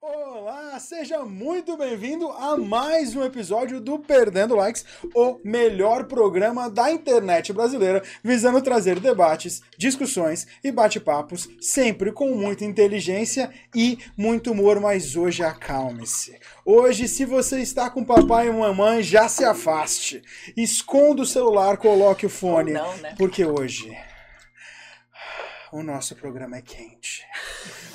Olá, seja muito bem-vindo a mais um episódio do Perdendo Likes, o melhor programa da internet brasileira, visando trazer debates, discussões e bate-papos, sempre com muita inteligência e muito humor, mas hoje acalme-se. Hoje, se você está com papai e mamãe, já se afaste. Esconda o celular, coloque o fone, não, né? porque hoje o nosso programa é quente.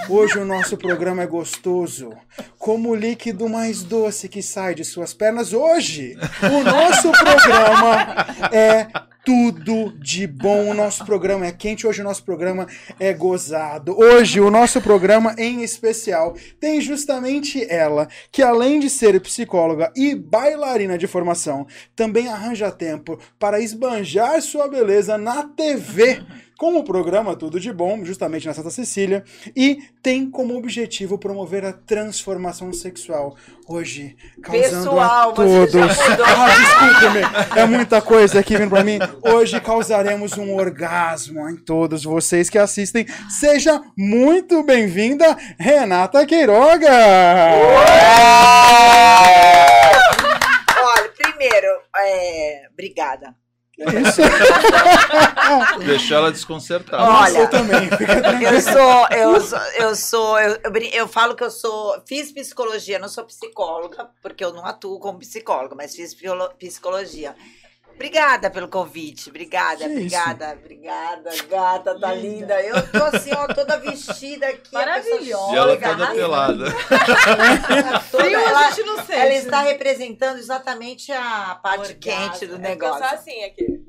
Hoje o nosso programa é gostoso, como o líquido mais doce que sai de suas pernas. Hoje o nosso programa é tudo de bom. O nosso programa é quente, hoje o nosso programa é gozado. Hoje o nosso programa em especial tem justamente ela, que além de ser psicóloga e bailarina de formação, também arranja tempo para esbanjar sua beleza na TV com o programa Tudo de Bom, justamente na Santa Cecília, e tem como objetivo promover a transformação sexual. Hoje, causando Pessoal, a todos. mudou. Ah, desculpe-me, é muita coisa aqui vindo pra mim. Hoje causaremos um orgasmo em todos vocês que assistem. Seja muito bem-vinda, Renata Queiroga! Olha, primeiro, é, obrigada. Isso, Deixou ela desconcertada. Olha, eu também. Eu sou, eu sou, eu sou, eu, eu, eu falo que eu sou, fiz psicologia, não sou psicóloga, porque eu não atuo como psicóloga, mas fiz psicologia. Obrigada pelo convite, obrigada, Que obrigada, obrigada, gata, tá linda. Eu tô assim, ó, toda vestida aqui. Maravilhosa. E ela toda pelada. Toda- Frio ela, a gente não sente. ela está representando exatamente a parte Orgasmo. quente do É negócio. Eu sou assim aqui.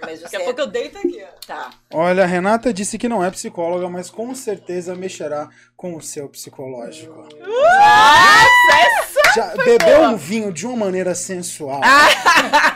Mas Daqui a pouco eu deito aqui, ó. tá. Olha, a Renata disse que não é psicóloga, mas com certeza mexerá com o seu psicológico. Já bebeu um vinho de uma maneira sensual.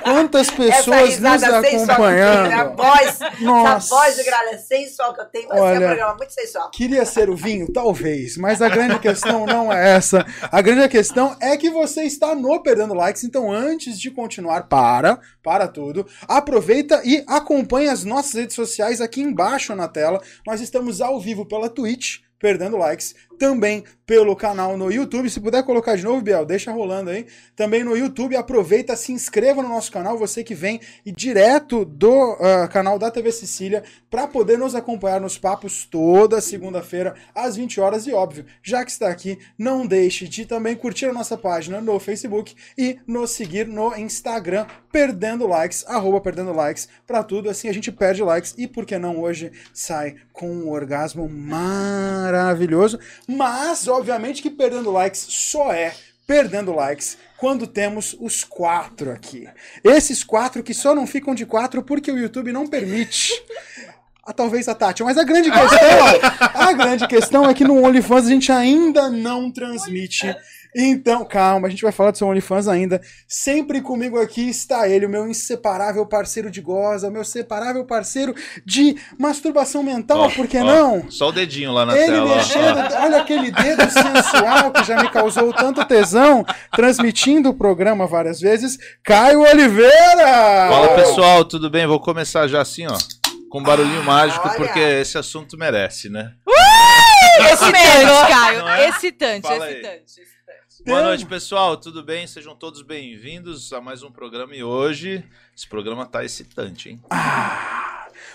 Quantas pessoas nos tenho, a acompanhando. voz, Nossa. voz de gralha sensual que eu tenho, Olha. um programa muito sensual. Queria ser o vinho? Talvez, mas a grande questão não é essa. A grande questão é que você está no Perdendo Likes, então antes de continuar, para, para tudo, aproveita e acompanhe as nossas redes sociais aqui embaixo na tela. Nós estamos ao vivo pela Twitch, Perdendo Likes, também pelo canal no YouTube. Se puder colocar de novo, Biel, deixa rolando aí. Também no YouTube, aproveita, se inscreva no nosso canal, você que vem e direto do ah, canal da TV Sicília, para poder nos acompanhar nos papos toda segunda-feira, às 20 horas. E óbvio, já que está aqui, não deixe de também curtir a nossa página no Facebook e nos seguir no Instagram, perdendo likes, arroba perdendo likes, para tudo. Assim a gente perde likes e, por que não, hoje sai com um orgasmo maravilhoso. Mas, obviamente, que perdendo likes só é perdendo likes quando temos os quatro aqui. Esses quatro que só não ficam de quatro porque o YouTube não permite. Ah, talvez a Tati, mas a grande questão, a grande questão é que no OnlyFans a gente ainda não transmite. Então, calma, a gente vai falar do seu OnlyFans ainda. Sempre comigo aqui está ele, o meu inseparável parceiro de goza, o meu separável parceiro de masturbação mental, Ó, por que ó, não? Só o dedinho lá na Ele tela. ó. mexendo, olha aquele dedo sensual que já me causou tanto tesão, transmitindo o programa várias vezes. Caio Oliveira! Fala pessoal, tudo bem? Vou começar já assim, ó. Com um barulhinho mágico, olha. porque esse assunto merece, né? Excitante, Caio. Não é? Excitante, Fala aí. excitante, excitante. Boa noite, pessoal. Tudo bem? Sejam todos bem-vindos a mais um programa. E hoje, esse programa tá excitante, hein?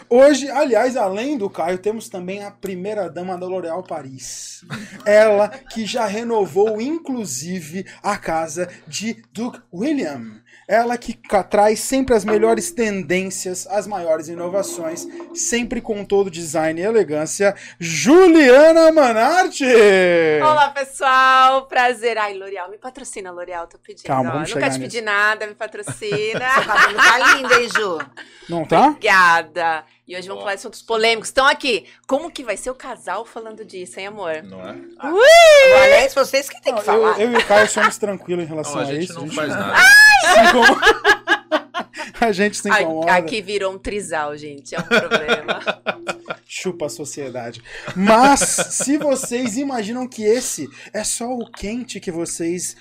Hoje, aliás, além do Caio, temos também a primeira dama da L'Oréal Paris. Ela que já renovou, inclusive, a casa de Duke William. Ela que traz sempre as melhores tendências, as maiores inovações, sempre com todo design e elegância. Juliana Manarte! Olá, pessoal. Prazer. Ai, L'Oreal, me patrocina, L'Oreal, tô pedindo. Calma, vamos Nunca te nisso. pedi nada, me patrocina. Cabelo tá lindo, hein, Ju? Não tá? Obrigada. E hoje vamos falar de assuntos polêmicos. Estão aqui. Como que vai ser o casal falando disso, hein, amor? Não é? Aliás, vocês que tem que Não, eu, falar. eu e o Caio somos tranquilos em relação Não, a a, gente isso. não faz nada. incomoda. a gente se Ai, incomoda. Aqui virou um trisal, gente. É um problema. Chupa a sociedade. Mas, se vocês imaginam que esse é só o quente que vocês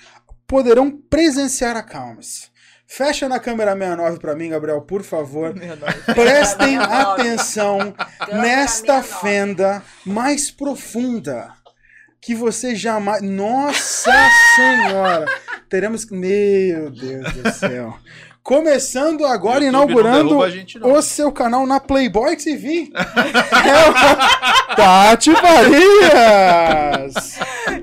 poderão presenciar a Calmes. Fecha na câmera 69 pra mim, Gabriel, por favor. Prestem 69. atenção nesta 69. fenda mais profunda. que você jamais. Nossa Senhora! Teremos que. Meu Deus do céu. Começando agora, YouTube inaugurando não. o seu canal na Playboy TV. é o Tati Farias!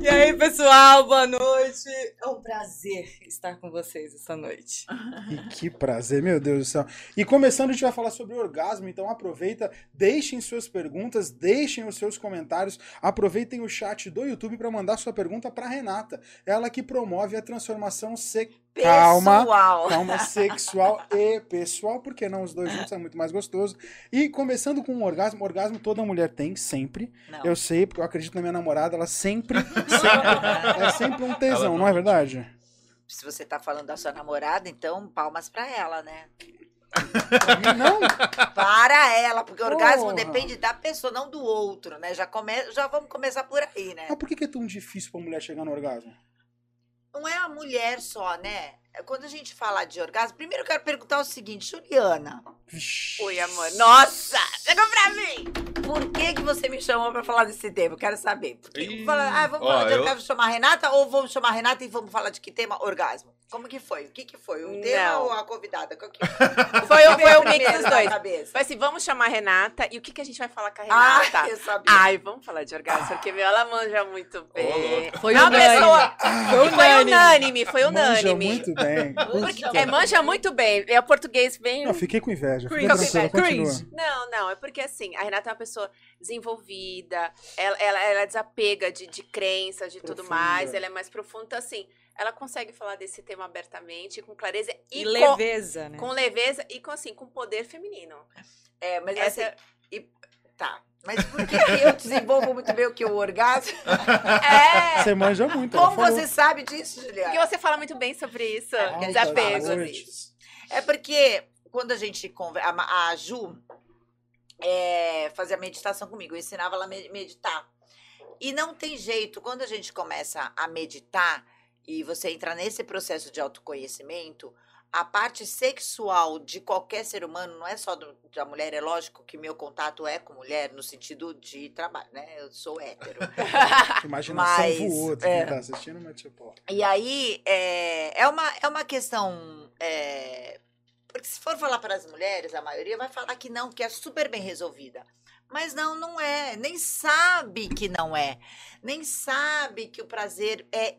E aí, pessoal, boa noite. É um prazer estar com vocês esta noite. E que prazer, meu Deus do céu. E começando, a gente vai falar sobre orgasmo, então aproveita, deixem suas perguntas, deixem os seus comentários, aproveitem o chat do YouTube para mandar sua pergunta para Renata, ela que promove a transformação sexual. Calma, Pessoal. calma, sexual e pessoal, porque não os dois juntos é muito mais gostoso. E começando com o orgasmo, orgasmo toda mulher tem, sempre. Não. Eu sei, porque eu acredito na minha namorada, ela sempre, sempre é sempre um tesão, Ela não é verdade? Se você tá falando da sua namorada, então palmas pra ela, né? Não. Para ela, porque o orgasmo depende da pessoa, não do outro, né? Já, come... Já vamos começar por aí, né? Mas por que que é tão difícil pra mulher chegar no orgasmo? Mulher só, né? Quando a gente fala de orgasmo, primeiro eu quero perguntar o seguinte, Juliana. Oi, amor. Nossa, chegou pra mim! Por que que você me chamou pra falar desse tema? Eu quero saber. Porque Ih, fala, ah, vamos ó, falar de eu- orgasmo, chamar a Renata ou vamos chamar a Renata e vamos falar de que tema? Orgasmo. Como que foi? O que que foi? O tema ou a convidada? Qual que Foi, o- foi o mix dos dois. cabeça? Foi assim, vamos chamar a Renata. E o que, que a gente vai falar com a Ah, Renata? eu sabia. Ai, vamos falar de orgasmo, porque meu, ela manja muito bem. louco. Foi unânime. pessoa. Foi Foi unânime. unânime, foi Manja unânime. muito bem. Puta. É, manja muito bem. É o português bem. Não, fiquei com inveja. Fica Cringe. continua. Cringe. Não, não, é porque assim, a Renata é uma pessoa desenvolvida, ela, ela, ela desapega de, de crenças, de tudo Profunda. mais, ela é mais profunda. Então, assim, ela consegue falar desse tema abertamente, com clareza e, E com, leveza, né? com leveza e com, assim, com poder feminino. É, mas Essa assim, e- tá. Mas por que que eu desenvolvo muito bem o que o orgasmo? é! Você manja muito. Como você sabe disso, Juliana? Porque você fala muito bem sobre isso. É, porque a gente desapego. isso. É porque quando a gente conversa, a, a Ju é, fazia meditação comigo, eu ensinava ela a me- meditar. E não tem jeito, quando a gente começa a meditar e você entra nesse processo de autoconhecimento, a parte sexual de qualquer ser humano, não é só do- da mulher, é lógico que meu contato é com mulher no sentido de trabalho, né? Eu sou hétero. Imaginação Mas, voou é. quem tá assistindo, mas tipo... E aí, é, é, uma, é uma questão. é, porque se for falar para as mulheres, a maioria vai falar que não, que é super bem resolvida. Mas não, não é. Nem sabe que não é. Nem sabe que o prazer é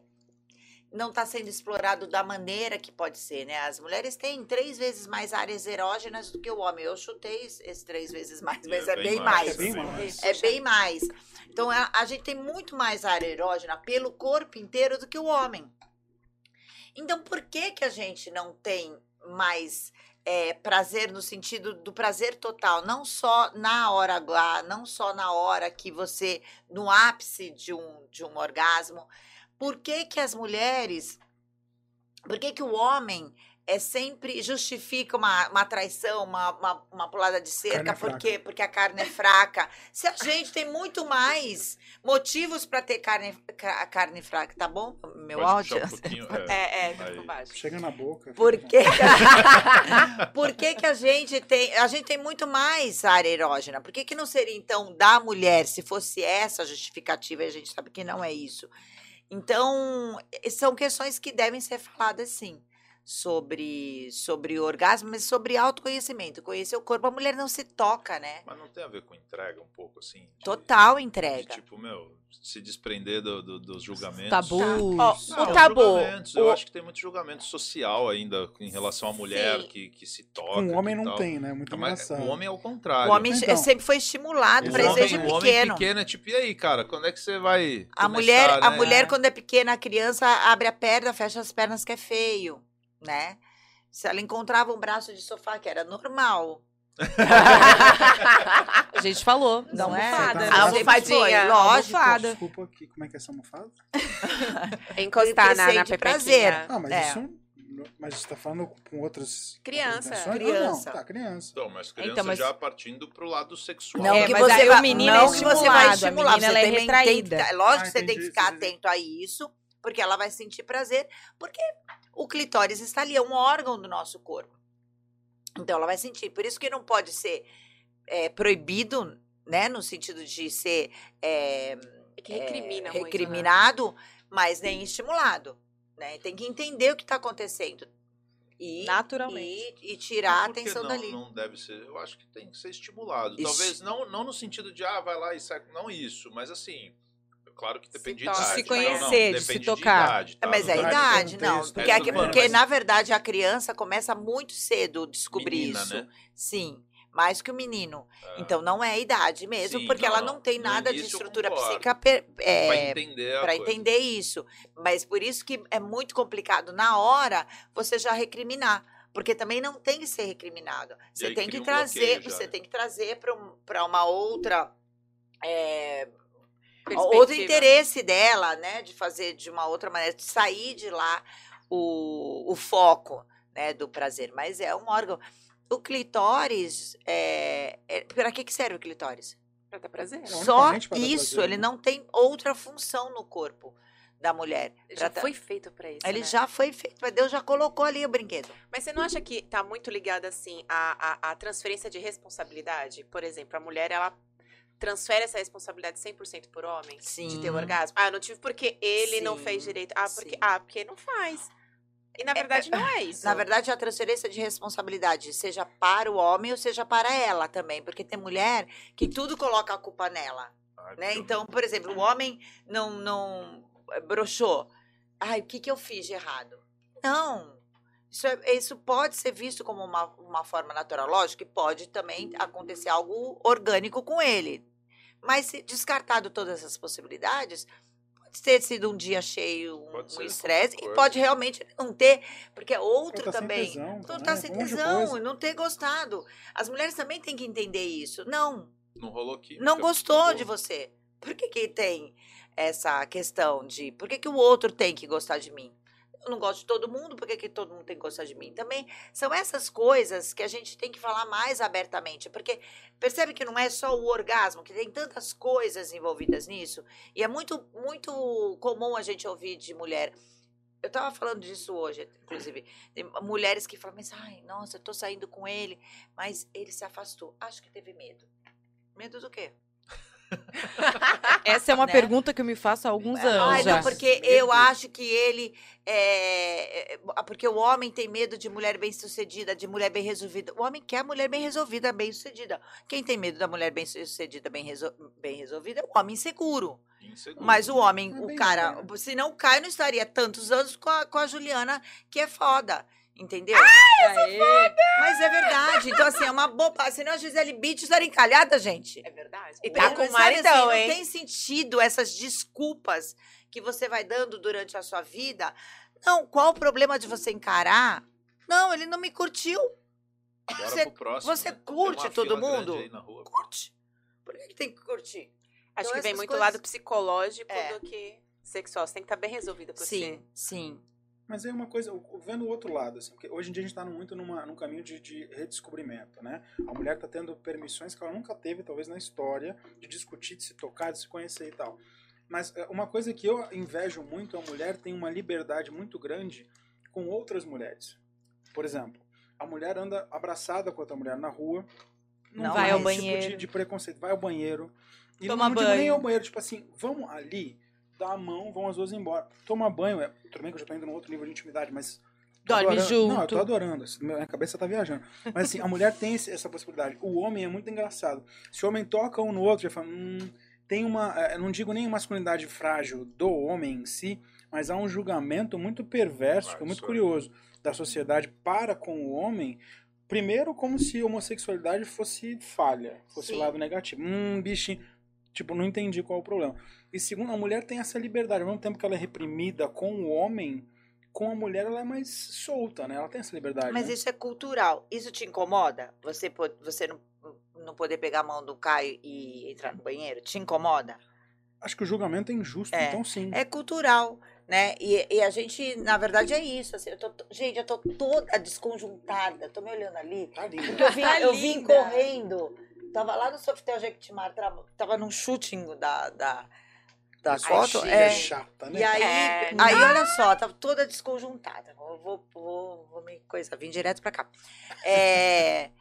não está sendo explorado da maneira que pode ser, né? As mulheres têm três vezes mais áreas erógenas do que o homem. Eu chutei esse três vezes mais, mas é, bem mais. É bem mais. É bem mais. Então, a, a gente tem muito mais área erógena pelo corpo inteiro do que o homem. Então, por que que a gente não tem mais é, prazer no sentido do prazer total? Não só na hora H, não só na hora que você, no ápice de um, de um orgasmo. Por que que as mulheres... Por que que o homem é sempre justifica uma, uma traição, uma, uma, uma pulada de cerca, é por fraca. quê? Porque a carne é fraca. Se a gente tem muito mais motivos para ter carne, ca- carne fraca, tá bom? Meu Pode áudio? um pouquinho, é. É, é, tá Aí. baixo. Chega na boca. Por que, por que, que a gente tem. A gente tem muito mais área erógena. Por que, que não seria, então, da mulher, se fosse essa a justificativa, e a gente sabe que não é isso. Então, são questões que devem ser faladas sim. Sobre, sobre orgasmo, mas sobre autoconhecimento. Conhecer o corpo. A mulher não se toca, né? Mas não tem a ver com entrega um pouco assim? de- Total de, entrega. tipo, meu, se desprender do- do- dos julgamentos. Tabus. Ó, Não, o tabu. julgamentos. Eu o- acho que tem muito julgamento social ainda em relação à mulher Sim. que, que se toca. Com o homem não tal. tem, né? Muito engraçado. o homem é o contrário. O homem Então. sempre foi estimulado para isso desde o homem pequeno. pequeno é tipo, e aí, cara, quando é que você vai. A começar, mulher, a né? mulher, quando é pequena, a criança abre a perna, fecha as pernas, que é feio, né? Se ela encontrava um braço de sofá, que era normal. A gente falou. Não da é? almofada. A almofadinha. foi, lógico. Almofada. Desculpa aqui, como é que é essa almofada? Encostar na, na prazer. Ah, mas É. isso... Mas você tá falando com outras... Criança. Ah, Criança. não, tá, criança. Então, mas criança Então, mas- já partindo pro lado sexual. Não É, que você aí o vai, menino não é que você vai estimulado, a estimular, menina, você ela é retraída. Tem lógico Ah, que você tem que ficar entendi. atento a isso, porque ela vai sentir prazer, porque o clitóris está ali, é um órgão do nosso corpo. Então ela vai sentir. Por isso que não pode ser é, proibido, né? No sentido de ser. é, que é, recrimina muito, né? recriminado, mas nem estimulado. Né? Tem que entender o que está acontecendo. E, Naturalmente. E, e tirar a atenção não, dali. Não deve ser. Eu acho que tem que ser estimulado. Ixi. Talvez não, não no sentido de, ah, vai lá e sai. Não isso, mas assim. Claro que depende de idade. De se Não, não, conhecer, de se depende tocar. idade, tá? Mas é a Não idade, não. contexto, Porque, é, bem, porque mas- na verdade, a criança começa muito cedo a descobrir Menina, isso. né? Sim, mais que o menino. Ah, Então não é a idade mesmo, Sim, porque não, ela não. não tem nada de estrutura psíquica é, entender para coisa. entender isso. Mas por isso que é muito complicado na hora você já recriminar. Porque também não tem que ser recriminado. Você tem que um trazer, já, você né? tem que trazer para uma outra. é. Outro interesse dela, né, de fazer de uma outra maneira, de sair de lá o, o foco, né, do prazer. Mas é um órgão. O clitóris, é, é, para que que serve o clitóris? Pra dar prazer. Não, Só para isso, prazer, ele né? não tem outra função no corpo da mulher. Já tá- foi feito pra isso, Ele né? já foi feito, mas Deus já colocou ali o brinquedo. Mas você não acha que tá muito ligado, assim, à, à, à transferência de responsabilidade? Por exemplo, a mulher, ela transfere essa responsabilidade 100% por homem? Sim. De ter orgasmo? Ah, eu não tive porque ele não Sim, fez direito. Ah, porque, sim. ah, porque não faz. E na verdade não é isso. Na verdade, a transferência de responsabilidade, seja para o homem ou seja para ela também, porque tem mulher que tudo coloca a culpa nela. Ah, né? Então, por exemplo, o homem não, não eh, broxou. Ai, o que, que eu fiz de errado? Não. Isso, é- isso pode ser visto como uma, uma forma natural. Lógico que pode também acontecer algo orgânico com ele. Mas se descartado todas essas possibilidades, pode ter sido um dia cheio, um um estresse, qualquer e pode realmente não ter, porque é outro Ou tá sem também. tesão não também, tá sem um monte de tesão, não ter gostado. As mulheres também têm que entender isso. Não, Não rolou química. não gostou rolou. de você. Por que, que tem essa questão de por que, que o outro tem que gostar de mim? Eu não gosto de todo mundo, por que, todo mundo tem que gostar de mim? Também são essas coisas que a gente tem que falar mais abertamente, porque percebe que não é só o orgasmo, que tem tantas coisas envolvidas nisso, e é muito, muito comum a gente ouvir de mulher. Eu estava falando disso hoje, inclusive. Mulheres que falam, mas, ai, nossa, eu tô saindo com ele, mas ele se afastou. Acho que teve medo. Medo do quê? Essa é uma Né? pergunta que eu me faço há alguns anos Ai, já. não, porque eu acho que ele. É, porque o homem tem medo de mulher bem sucedida, de mulher bem resolvida. O homem quer mulher bem resolvida, bem sucedida. Quem tem medo da mulher bem sucedida, bem, resol- bem resolvida é o homem inseguro. Inseguro. Mas o homem, É o cara, se não o Caio não estaria tantos anos com a, com a Juliana, que é foda. Entendeu? Aê. Mas é verdade. Então, assim, é uma bobagem. Senão a Gisele Beach estaria encalhada, gente. É verdade. E E tá com o maridão, assim, hein? Não tem sentido essas desculpas que você vai dando durante a sua vida. Não, qual o problema de você encarar? Não, ele não me curtiu. Bora você- pro próximo, você né? Curte todo mundo? aí na rua. Curte. Por que, que tem que curtir? Acho Então, que vem muito coisas- lado psicológico É. do que sexual. Você tem que estar bem resolvida por Sim, sim. Mas aí uma coisa, vendo o outro lado, assim, porque hoje em dia a gente está muito numa, num caminho de, de redescobrimento, né? A mulher está tendo permissões que ela nunca teve, talvez, na história, de discutir, de se tocar, de se conhecer e tal. Mas é, uma coisa que eu invejo muito, a mulher tem uma liberdade muito grande com outras mulheres. Por exemplo, a mulher anda abraçada com outra mulher na rua, Não vai tem ao banheiro. Tipo de, de preconceito, vai ao banheiro. E Toma não digo nem banho. ao banheiro, tipo assim, vamos ali, dá a mão, vão as duas embora. Toma banho, é, tudo bem que eu já tô indo num outro nível de intimidade, mas. tô Dorme adorando- junto. Não, eu tô adorando, minha cabeça tá viajando. Mas assim, a mulher tem essa possibilidade. O homem é muito engraçado. Se o homem toca um no outro, já fala, hum, tem uma. eh, Não digo nem masculinidade frágil do homem em si, mas há um julgamento muito perverso, que é muito é. curioso, da sociedade para com o homem. Primeiro, como se a homossexualidade fosse falha, fosse Sim. o lado negativo. Hum, bichinho. Tipo, não entendi qual é o problema. E segundo, a mulher tem essa liberdade. Ao mesmo tempo que ela é reprimida com o homem, com a mulher ela é mais solta, né? Ela tem essa liberdade. Mas né? isso é cultural. Isso te incomoda? Você, você não, não poder pegar a mão do Caio e entrar no banheiro? Te incomoda? Acho que o julgamento é injusto, É. então sim. É cultural, né? E, e a gente, na verdade, é isso. assim, eu tô, gente, eu tô toda desconjuntada. Tô me olhando ali. Tá. Porque eu vim, Tá eu vim linda. correndo. Tava lá no Sofitel Jequitimar, tava num shooting da, da, da Sua foto. filha É, chata, né? e aí, É, aí olha só, tá toda desconjuntada. Vou, vou, vou, vou me coisa, vim direto pra cá. É,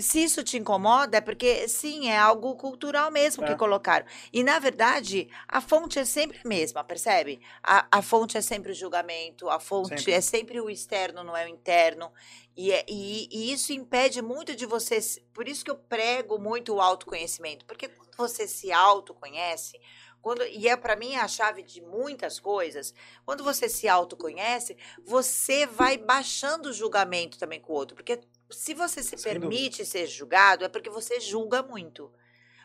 se isso te incomoda, é porque sim, é algo cultural mesmo que É. colocaram. E na verdade, a fonte é sempre a mesma, percebe? A, a fonte é sempre o julgamento, a fonte Sempre. é sempre o externo, não é o interno. E, é- e, e isso impede muito de você. Por isso que eu prego muito o autoconhecimento. Porque quando você se autoconhece, quando, e é para mim a chave de muitas coisas, quando você se autoconhece, você vai baixando o julgamento também com o outro. Porque se você se Sem dúvida. permite ser julgado, é porque você julga muito.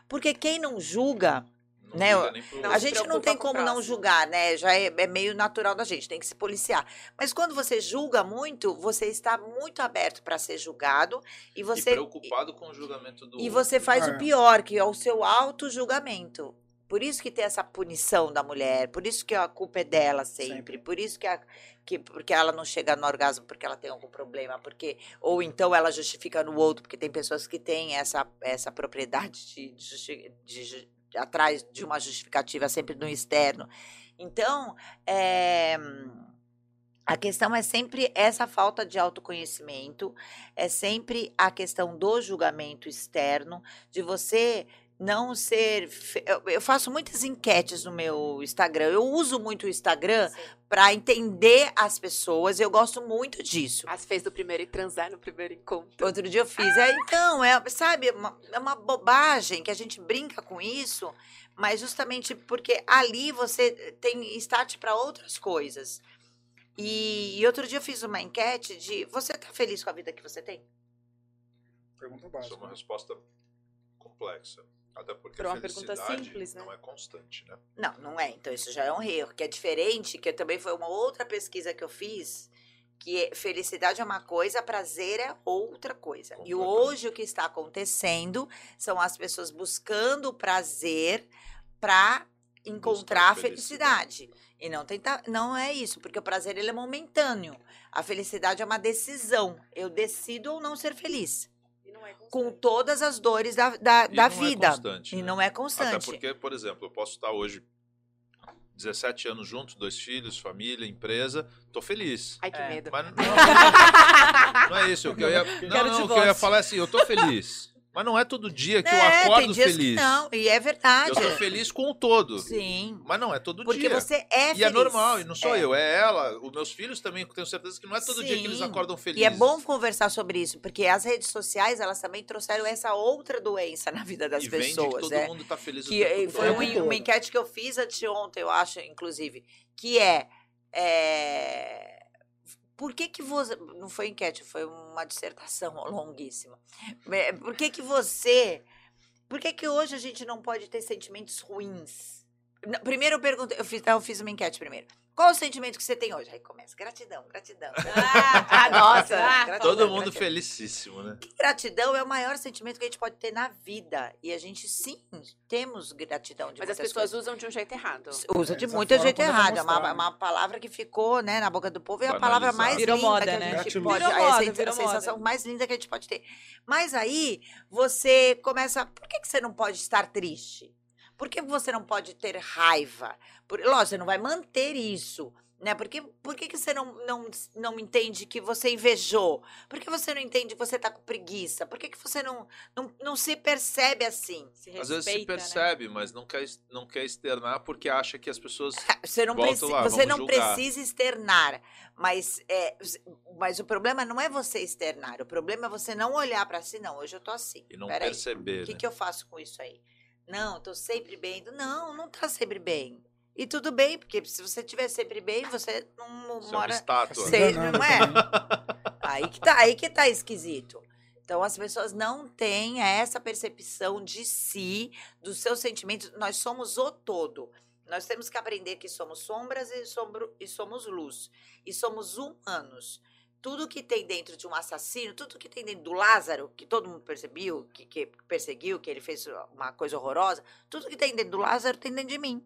Porque quem não julga, Não Né, Não a gente não tem como não julgar, né? Já é, é meio natural da gente, tem que se policiar. Mas quando você julga muito, você está muito aberto para ser julgado e E você preocupado com o julgamento do e você faz É. o pior, que é o seu auto-julgamento. Por isso que tem essa punição da mulher, por isso que a culpa é dela sempre, Sempre. por isso que, a, que porque ela não chega no orgasmo porque ela tem algum problema, porque ou então ela justifica no outro, porque tem pessoas que têm essa, essa propriedade de, de, de ju- atrás de uma justificativa sempre no externo. Então, é, a questão é sempre essa falta de autoconhecimento, é sempre a questão do julgamento externo, de você não ser. Eu, faço muitas enquetes no meu Instagram. Eu uso muito o Instagram para entender as pessoas. Eu gosto muito disso. As fez do primeiro e transar no primeiro encontro. Outro dia eu fiz. É, então, é, sabe, uma- é uma bobagem que a gente brinca com isso, mas justamente porque ali você tem start para outras coisas. E, e outro dia eu fiz uma enquete de você tá feliz com a vida que você tem? Pergunta Isso é básica. uma resposta complexa. Até porque uma pergunta simples, né? não é constante, né? Não, não é. Então isso já é um erro, que é diferente, que também foi uma outra pesquisa que eu fiz, que é, felicidade é uma coisa, prazer é outra coisa. E hoje o que está acontecendo são as pessoas buscando o prazer para encontrar felicidade. felicidade. E não tentar, não é isso, porque o prazer ele é momentâneo. A felicidade é uma decisão. Eu decido ou não ser feliz, com constante. todas as dores da, da, E da não vida. É constante, e né? não é Até constante. porque, por exemplo, eu posso estar hoje 17 anos junto, dois filhos, família, empresa, tô feliz. Ai, que É. medo. Mas não, não é isso. O que eu ia, não, não, o que eu ia falar é assim, eu tô feliz. Mas não é todo dia que eu É, acordo tem dias feliz. Não, e é verdade. Eu tô feliz com o todo. Sim. Mas não é todo Porque dia. você é feliz. E é normal, e não sou É. eu, é ela. Os meus filhos também, eu tenho certeza que não é todo dia que eles Sim. acordam felizes. E é bom conversar sobre isso, porque as redes sociais, elas também trouxeram essa outra doença na vida das e pessoas. todo é. mundo tá feliz o Que foi um- uma enquete que eu fiz anteontem, eu acho, inclusive, que é, é, por que que você, não foi enquete, foi uma dissertação longuíssima. É, Por que que você, por que que hoje a gente não pode ter sentimentos ruins? Primeiro eu perguntei, eu fiz, eu fiz uma enquete primeiro. Qual o sentimento que você tem hoje? Aí começa, gratidão, gratidão. Ah, nossa. Gratidão, Todo mundo gratidão. felicíssimo, né? Gratidão é o maior sentimento que a gente pode ter na vida. E a gente, sim, temos gratidão de Mas as pessoas coisas. usam de um jeito errado. Usa É, de muito jeito errado. É uma, uma palavra que ficou né, na boca do povo e é a palavra mais Virou linda moda, que a né? gente pode. Virou é a moda, sen- virou a sensação moda. mais linda que a gente pode ter. Mas aí você começa. Por que, que você não pode estar triste? Por que você não pode ter raiva? Por, lógico, você não vai manter isso. Né? Por, que, por que, que você não, não, não entende que você invejou? Por que você não entende que você tá com preguiça? Por que, que você não, não, não se percebe assim? Se Às vezes se respeita, né? percebe, mas não quer, não quer externar porque acha que as pessoas. Você não, preci- lá, você não julgar. precisa externar, mas, é, mas o problema não é você externar, o problema é você não olhar pra si, não, hoje eu tô assim. E não Peraí, perceber. o que, né? que eu faço com isso aí? Não, tô sempre bem. Não, não tá sempre bem. E tudo bem, porque se você estiver sempre bem, você não Isso é uma mora. estátua. Sei, enganando não é? Aí que, tá, aí que tá esquisito. Então, as pessoas não têm essa percepção de si, dos seus sentimentos. Nós somos o todo. Nós temos que aprender que somos sombras e, sombro, e somos luz. E somos humanos. Tudo que tem dentro de um assassino, tudo que tem dentro do Lázaro, que todo mundo percebeu, que, que perseguiu, que ele fez uma coisa horrorosa, tudo que tem dentro do Lázaro tem dentro de mim.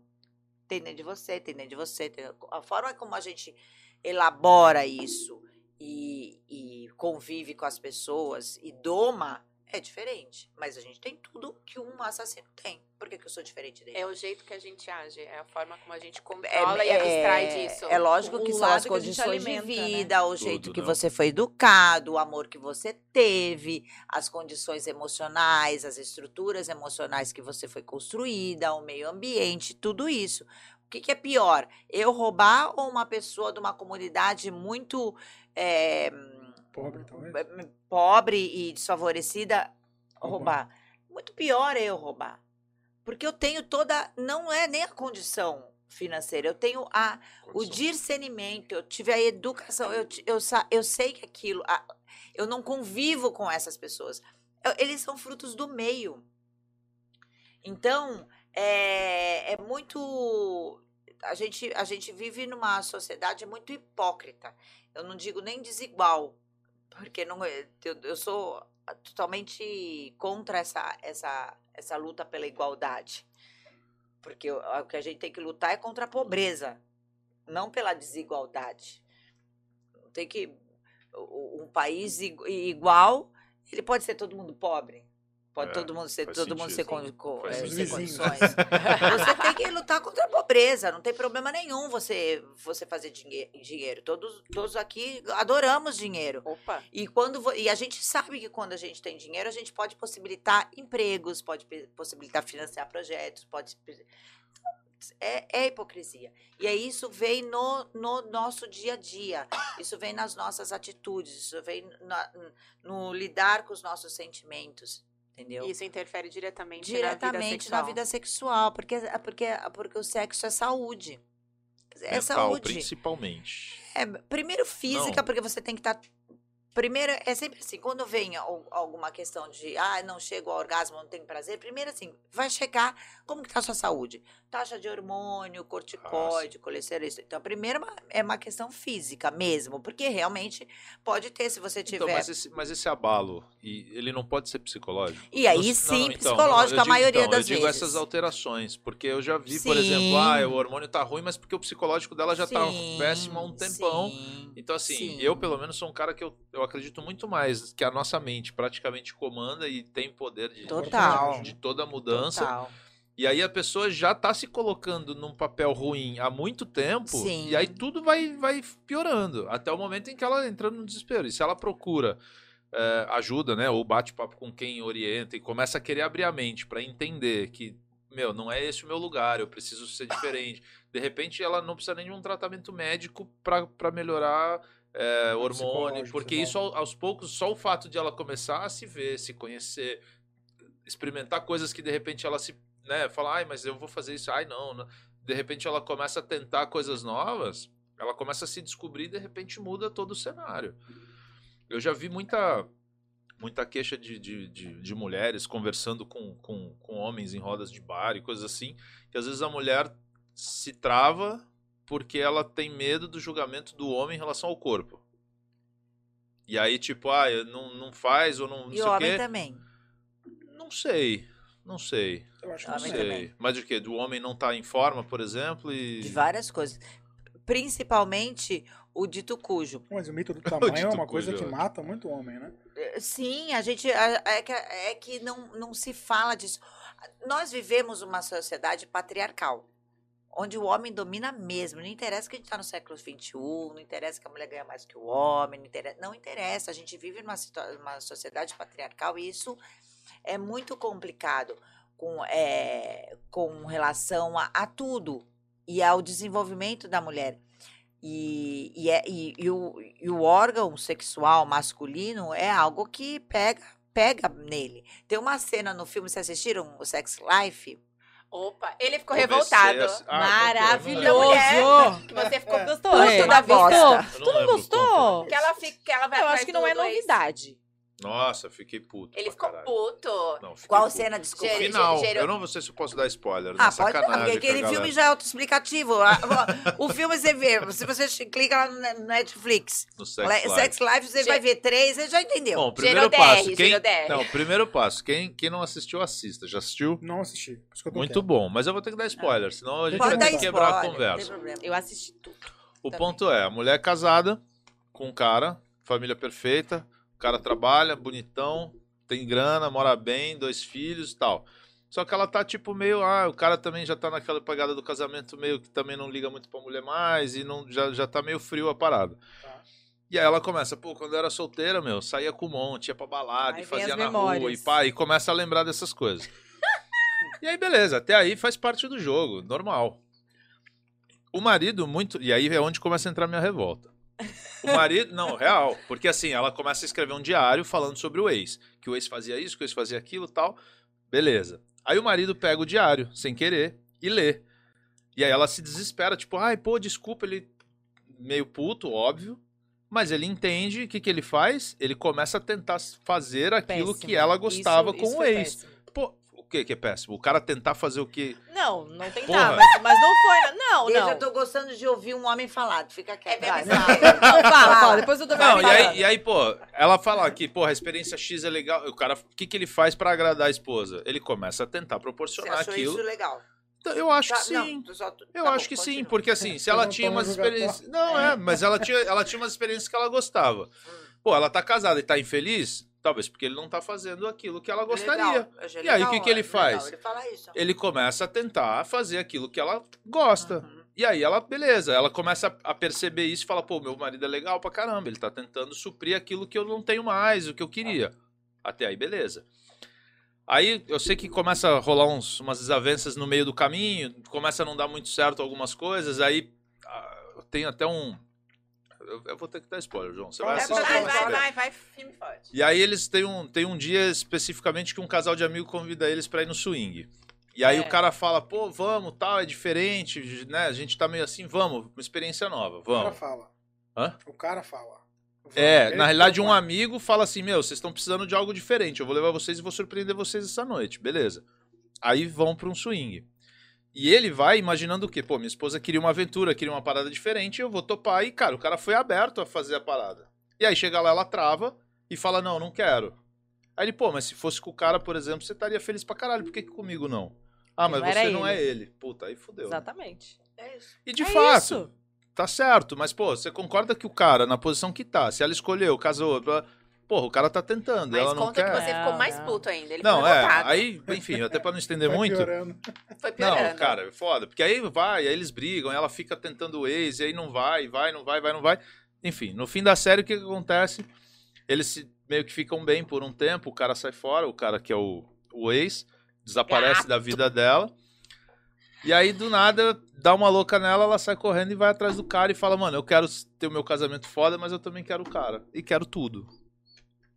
Tem dentro de você, tem dentro de você. tem- a forma como a gente elabora isso e, e convive com as pessoas e doma é diferente. Mas a gente tem tudo que um assassino tem. Por que, que eu sou diferente dele? É o jeito que a gente age, é a forma como a gente controla e abstrai disso. É lógico O que são as condições alimenta, de né? vida, o jeito Tudo, que né? você foi educado, o amor que você teve, as condições emocionais, as estruturas emocionais que você foi construída, o meio ambiente, tudo isso. O que, que é pior? Eu roubar ou uma pessoa de uma comunidade muito eh, Pobre, talvez. pobre e desfavorecida Roubar. roubar? Muito pior é eu roubar. Porque eu tenho toda. Não é nem a condição financeira, eu tenho a, o discernimento, eu tive a educação, eu, eu, eu sei que aquilo. a- eu não convivo com essas pessoas. Eu- eles são frutos do meio. Então, é, é muito. A gente, a gente vive numa sociedade muito hipócrita. Eu não digo nem desigual, porque não, é- eu, eu sou totalmente contra essa, essa, essa luta pela igualdade. Porque o, que a gente tem que lutar é contra a pobreza, não pela desigualdade. Tem que. Um país igu- igual, ele pode ser todo mundo pobre. Pode É, todo mundo ser, todo mundo ser, sentido. con, co- Faz eh, sentido. ter Vizinhos. condições. Você tem que lutar contra a pobreza, não tem problema nenhum você, você fazer dinhe- dinheiro. Todos, todos aqui adoramos dinheiro. Opa, E, quando, e a gente sabe que quando a gente tem dinheiro, a gente pode possibilitar empregos, pode possibilitar financiar projetos, pode. É, é hipocrisia. E aí isso vem no, no nosso dia a dia, isso vem nas nossas atitudes, isso vem na- no lidar com os nossos sentimentos, entendeu? isso interfere diretamente, Diretamente na vida sexual, porque, porque, porque o sexo é saúde. É Mental, saúde. principalmente. É, primeiro física, Não. porque você tem que estar. Primeiro, é sempre assim, quando vem al- alguma questão de, ah, não chego ao orgasmo, não tenho prazer, primeiro assim, vai checar como que tá a sua saúde. Taxa de hormônio, corticoide, colesterol. Então, a primeira é uma- é uma questão física mesmo, porque realmente pode ter, se você tiver... Então, mas esse, mas esse abalo, ele não pode ser psicológico? E aí Não, não, sim, então, psicológico, eu a digo- maioria então, das eu digo vezes. essas alterações, porque eu já vi, por Sim. exemplo, ah, o hormônio tá ruim, mas porque o psicológico dela já tá Sim, péssimo há um tempão. sim, Então, assim, sim. eu pelo menos sou um cara que eu, eu acredito muito mais que a nossa mente praticamente comanda e tem poder de, Total. de toda a mudança. Total. E aí a pessoa já tá se colocando num papel ruim há muito tempo. Sim. E aí tudo vai, vai piorando. Até o momento em que ela entra no desespero. E se ela procura é, ajuda, né? Ou bate papo com quem orienta e começa a querer abrir a mente pra entender que, meu, não é esse o meu lugar, eu preciso ser diferente. De repente ela não precisa nem de um tratamento médico pra melhorar é, hormônio. Psicológico, Porque isso ao- aos poucos, só o fato de ela começar a se ver, se conhecer, experimentar coisas que de repente ela se né, fala, ai, mas eu vou fazer isso, ai, não, não. De repente ela começa a tentar coisas novas, ela começa a se descobrir e de repente muda todo o cenário. Eu já vi muita muita queixa de, de, de, de mulheres conversando com, com, com homens em rodas de bar e coisas assim, que às vezes a mulher se trava porque ela tem medo do julgamento do homem em relação ao corpo. E aí, tipo, ah, não, não faz ou não, não E sei o homem quê. também. Não sei, não sei. Eu acho que não sei. também. Mas de quê? Do homem não estar em forma, por exemplo, e. De várias coisas. Principalmente o dito cujo. Mas o mito do tamanho é uma coisa cujo, que ótimo. mata muito homem, né? Eh, Sim, a gente. É que, é que não, não se fala disso. Nós vivemos uma sociedade patriarcal. Onde o homem domina mesmo. Não interessa que a gente está no século XXI, não interessa que a mulher ganha mais que o homem, não interessa. Não interessa. A gente vive numa numa sociedade patriarcal e isso é muito complicado com, é, com relação a, a tudo e ao desenvolvimento da mulher. E, e, é, e, e o, e o órgão sexual masculino é algo que pega, pega nele. Tem uma cena no filme, vocês assistiram? O Sex Life? Opa, ele ficou Comecei revoltado. a- Ah, é? Maravilhoso! Que você ficou Gostou? Puto Rê? da não Tu não gostou? Que ela fica, que ela vai Eu acho que não é novidade. Nossa, fiquei puto. Ele ficou caralho. puto. Não, Qual puto. cena? Desculpa. Gere- final. Eu não sei se eu posso dar spoiler. Ah, né? pode falar, Sacanagem porque aquele filme já é autoexplicativo. O filme você vê, se você clica lá no Ne- Netflix, No Sex Life. Sex Life, você vai ver três, você já entendeu. Bom, primeiro Gerou passo. DR, quem... Não, primeiro passo. Quem, quem não assistiu, assista. Já assistiu? Não assisti. Muito quieto. bom. Mas eu vou ter que dar spoiler, senão a gente Pode vai ter que quebrar a spoiler, não tem conversa. problema. Eu assisti tudo. O Também. ponto é, a mulher é casada com um cara, família perfeita, cara trabalha, bonitão, tem grana, mora bem, dois filhos e tal. Só que ela tá, tipo, meio. Ah, o cara também já tá naquela pegada do casamento, meio que também não liga muito pra mulher mais e não, já, já tá meio frio a parada. Tá. E aí ela começa, pô, quando eu era solteira, meu, saía com um monte, ia pra balada Aí e fazia na rua e memórias. pá, e começa a lembrar dessas coisas. e aí, beleza, até aí faz parte do jogo, normal. O marido, muito. E aí é onde começa a entrar a minha revolta. O marido, não, real. Porque assim, ela começa a escrever um diário falando sobre o ex. Que o ex fazia isso, que o ex fazia aquilo tal. Beleza. Aí o marido pega o diário, sem querer, e lê. E aí ela se desespera, tipo, ai, pô, desculpa, ele. Meio puto, óbvio. Mas ele entende o que, que ele faz? Ele começa a tentar fazer aquilo que Péssimo. ela gostava Isso- com isso o ex. péssimo. Pô, o que que é péssimo? O cara tentar fazer o que. Não, não nada, mas, mas não foi. Não, Eu não. já tô gostando de ouvir um homem falar. Fica quieto. É vai. verdade. Não, fala, fala, depois eu dou Não, e aí, e aí, pô, ela fala que, porra, a experiência X é legal. O cara, o que, que ele faz pra agradar a esposa? Ele começa a tentar Você proporcionar achou aquilo. isso legal? Então, Eu acho Tá, que sim. não, só- Eu tá acho bom, que sim, continua. porque assim, se ela não tinha umas experiências. Não, é, mas ela tinha, ela tinha umas experiências que ela gostava. Pô, ela tá casada e tá infeliz? Talvez porque ele não tá fazendo aquilo que ela gostaria. Legal, E aí, o que que ele é faz? legal, Ele. Ele começa a tentar fazer aquilo que ela gosta. Uhum. E aí ela, beleza, ela começa a perceber isso e fala, pô, meu marido é legal pra caramba, ele tá tentando suprir aquilo que eu não tenho mais, o que eu queria. Até aí, beleza. Aí eu sei que começa a rolar uns, umas desavenças no meio do caminho, começa a não dar muito certo algumas coisas, aí ah, tem até um. Eu, eu vou ter que dar spoiler, João. Você vai Vai, assistir. Vai, vai vai, vai, filme forte. E aí eles têm um, tem um dia especificamente que um casal de amigo convida eles pra ir no swing. E aí É. o cara fala, pô, vamos, tal, é diferente, né? A gente tá meio assim, vamos, uma experiência nova, O cara vamos. fala. Hã? O cara fala. É, Ele na realidade um amigo fala assim, meu, vocês estão precisando de algo diferente, eu vou levar vocês e vou surpreender vocês essa noite, beleza. Aí vão pra um swing. E ele vai imaginando o quê? Pô, minha esposa queria uma aventura, queria uma parada diferente, eu vou topar. E, cara, o cara foi aberto a fazer a parada. E aí chega lá, ela trava e fala, não, não quero. Aí ele, pô, mas se fosse com o cara, por exemplo, você estaria feliz pra caralho, por que, que comigo não? Ah, Ele mas não você não é ele. ele. Puta, aí fudeu. né? Exatamente. É isso. E de É fato, isso. tá certo, mas, pô, você concorda que o cara, na posição que tá, se ela escolheu, casou, blá, porra, o cara tá tentando, Mas ela não conta quer. que você ficou mais puto ainda. Ele Não, foi é, aí, enfim, até pra não estender Vai muito. piorando. Foi piorando. Não, cara, é foda. Porque aí vai, aí eles brigam, ela fica tentando o ex, e aí não vai, vai, não vai, vai, não vai. Enfim, no fim da série, o que, que acontece? Eles se, meio que ficam bem por um tempo, o cara sai fora, o cara que é o, o ex, desaparece Gato. da vida dela. E aí, do nada, dá uma louca nela, ela sai correndo e vai atrás do cara e fala, mano, eu quero ter o meu casamento foda, mas eu também quero o cara. E quero tudo.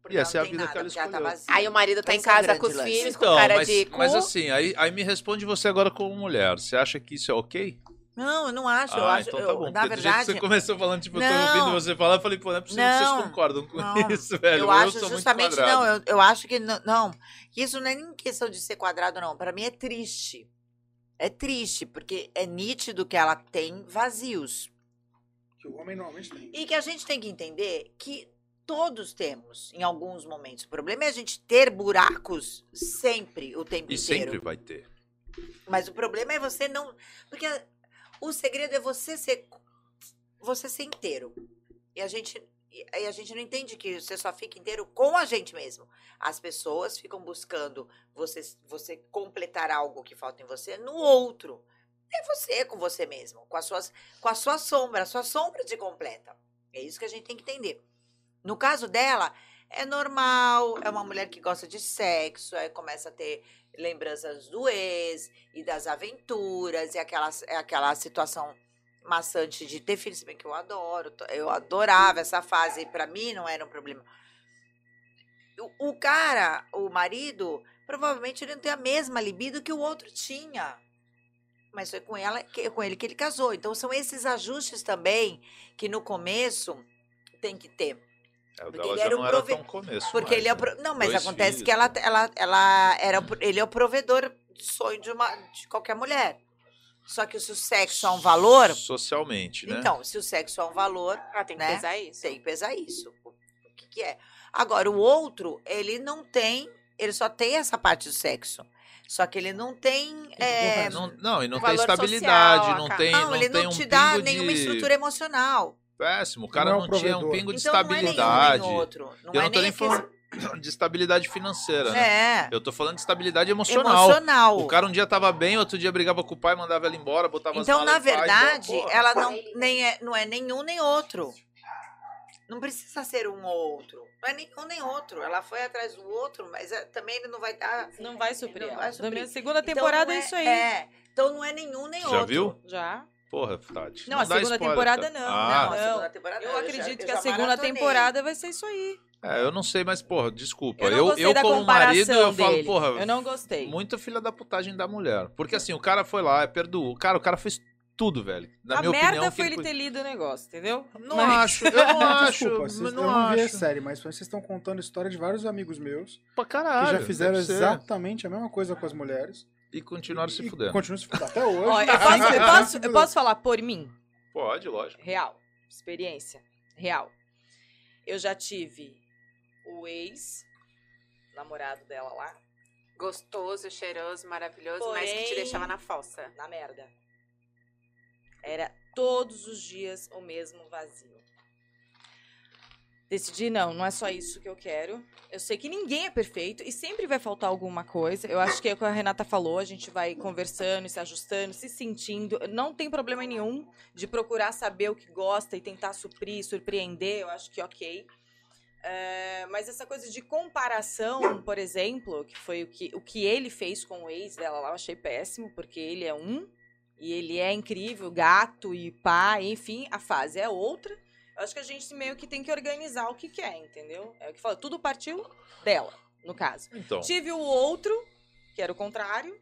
Porque E essa é a não vida que ela tá escolheu. vazia. Aí o marido tá em é casa com os lance. filhos, com Então, cara mas, de cu. mas assim, aí, aí me responde você agora como mulher. Você acha que isso é ok? Não, eu não acho. eu ah, acho então eu, tá bom. Na jeito que verdade, você começou falando, tipo, eu tô Não. ouvindo você falar, eu falei, pô, não é possível que Não. vocês concordam com Não. isso, velho. eu acho sou justamente não. Eu, eu acho que não, não. Isso não é nem questão de ser quadrado, não. Pra mim é triste. É triste, porque é nítido que ela tem vazios. Que o homem normalmente tem. E que a gente tem que entender que todos temos em alguns momentos. O problema é a gente ter buracos sempre, o tempo E inteiro. sempre vai ter. Mas o problema é você não. Porque o segredo é você ser. Você ser inteiro. E a gente. E a gente não entende que você só fica inteiro com a gente mesmo. As pessoas ficam buscando você, você completar algo que falta em você no outro. É você com você mesmo, com, as suas, com a sua sombra. A sua sombra te completa. É isso que a gente tem que entender. No caso dela, é normal, é uma mulher que gosta de sexo, aí começa a ter lembranças do ex e das aventuras, e aquela, é aquela situação maçante de ter filhos, bem que eu adoro, eu adorava essa fase, pra mim não era um problema. O, o cara, o marido, provavelmente ele não tem a mesma libido que o outro tinha. Mas foi com ela, com ele que ele casou. Então são esses ajustes também que no começo tem que ter. É, Porque dela já era não um era prove- tão começo. Porque mais, ele é o pro- não, mas acontece filhos. que ela, ela, ela era, ele é o provedor de sonho de uma de qualquer mulher. Só que se o sexo é um valor, Socialmente, né? então, se o sexo é um valor, Ah, tem que né? pesar isso. tem que pesar isso. O que, que é? Agora, o outro, ele não tem, ele só tem essa parte do sexo. Só que ele não tem. é, Não, não, e não tem estabilidade, social, não tem, não, não ele tem não um te dá nenhuma de... estrutura emocional. Péssimo, o cara Não é não, um tinha um pingo de então não é estabilidade. outro. Não Eu é não tô nem nem falando... de estabilidade financeira, né? É. Eu tô falando de estabilidade emocional. Emocional. O cara um dia tava bem, outro dia brigava com o pai, mandava ela embora, botava as Então, malas na verdade, então, porra. ela não, nem é, não é nenhum nem outro. Não precisa ser um ou outro. Não é nenhum nem outro. Ela foi atrás do outro, mas é, também ele não vai estar. Não vai suprir. Não vai Na suprir. minha segunda Então, temporada não é isso aí. É. Então não é nenhum nem Já outro. viu? Já. Porra, Tati. Não, a dá segunda spoiler, temporada cara. não, Ah, Não, a Não, segunda temporada Eu já- acredito eu que a já segunda maratonei. temporada vai ser isso aí. É, eu não sei, mas, porra, desculpa. Eu não Eu, eu da como marido, eu falo, dele. porra, Eu não gostei. muito filha da putagem da mulher. Porque assim, o cara foi lá, perdoou. Cara, o cara fez tudo, velho. Na a minha merda opinião, foi que ele ter lido o negócio, entendeu? Não Mas- acho, eu não acho. Desculpa, vocês, não eu não vi a acho. série, mas vocês estão contando a história de vários amigos meus Pra que caralho. já fizeram exatamente a mesma coisa com as mulheres. E continuaram se fudendo. continuam se fudendo até hoje. Ó, eu, posso, eu, posso, eu posso falar por mim? Pode, lógico. Real. Experiência. Real. Eu já tive o ex, namorado dela lá, Gostoso, cheiroso, maravilhoso, mas que te Porém- deixava na fossa. na merda. Era todos os dias o mesmo vazio. Decidi, não, não é só isso que eu quero. Eu sei que ninguém é perfeito e sempre vai faltar alguma coisa. Eu acho que é o que a Renata falou, a gente vai conversando, se ajustando, se sentindo. Não tem problema nenhum de procurar saber o que gosta e tentar suprir, surpreender. Eu acho que ok. É, mas essa coisa de comparação, por exemplo, que foi o que, o que ele fez com o ex dela lá, eu achei péssimo, porque ele é um e ele é incrível, gato e pai, enfim, a fase é outra. Eu acho que a gente meio que tem que organizar o que quer, entendeu? É o que fala, tudo partiu dela, no caso. Então, Tive o outro, que era o contrário,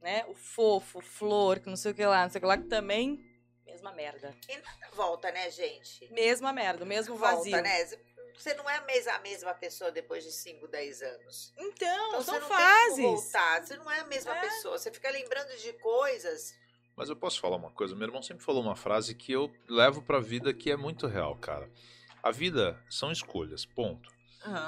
né? O fofo, flor, que não sei o que lá, não sei o que lá, que também, mesma merda. Volta, né, gente? Mesma merda, o mesmo vazio. Volta, né? Você não é a mesma, a mesma pessoa depois de 5, 10 anos. Então, Então são você não fases. tem como voltar. Você não é a mesma É. pessoa. Você fica lembrando de coisas. Mas eu posso falar uma coisa. Meu irmão sempre falou uma frase que eu levo pra vida que é muito real, cara. A vida são escolhas, ponto.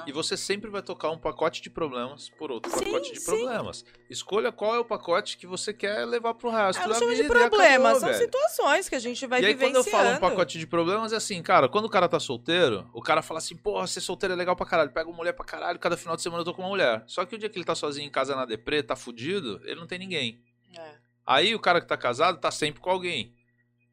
E você sempre vai tocar um pacote de problemas por outro Sim, pacote de sim. problemas. Escolha qual é o pacote que você quer levar pro resto Ah, da vida. de e acabou, problemas, são velho. situações que a gente vai e aí, quando eu falo um pacote de problemas, é assim, cara, quando o cara tá solteiro, o cara fala assim, porra, ser solteiro é legal pra caralho, pega uma mulher pra caralho, cada final de semana eu tô com uma mulher. Só que o dia que ele tá sozinho em casa na deprê, tá fudido, ele não tem ninguém. É. Aí o cara que tá casado tá sempre com alguém.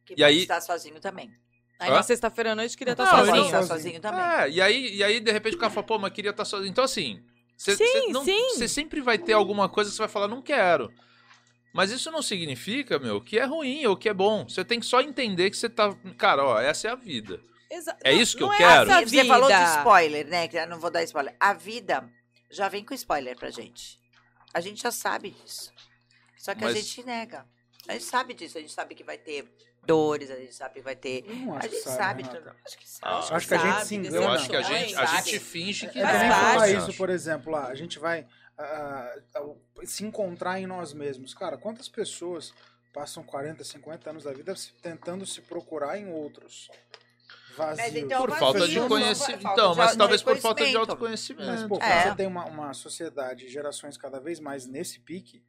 Que E pode aí- estar sozinho também. Aí Hã? na sexta-feira à noite queria estar ele sozinho. estar sozinho. sozinho também. É, e aí, e aí de repente o cara fala, pô, mas queria estar sozinho. Então assim, você Sim, sim. você sempre vai ter alguma coisa que você vai falar, não quero. Mas isso não significa, meu, que é ruim ou que é bom. Você tem que só entender que você tá. Cara, ó, essa é a vida. Exa- É não- isso que eu não quero? É essa Você falou de vida. spoiler, né? Que eu não vou dar spoiler. A vida já vem com spoiler pra gente. A gente já sabe disso. Só que Mas- a gente nega. A gente sabe disso. A gente sabe que vai ter dores, a gente sabe que vai ter. Não A gente sabe, tudo. Acho que Ah, sabe. acho que a gente se decepções, Eu engana. acho que a gente, a gente finge que É parte. falar isso, por exemplo, lá, a gente vai ah, ah, se encontrar em nós mesmos. Cara, quantas pessoas passam 40, 50 anos da vida tentando se procurar em outros? Vazios. Mas então, Por vazio, falta de não- conhecimento. Então, de mas talvez por falta de autoconhecimento. Mas, pô, É. você tem uma, uma sociedade, gerações cada vez mais nesse pique,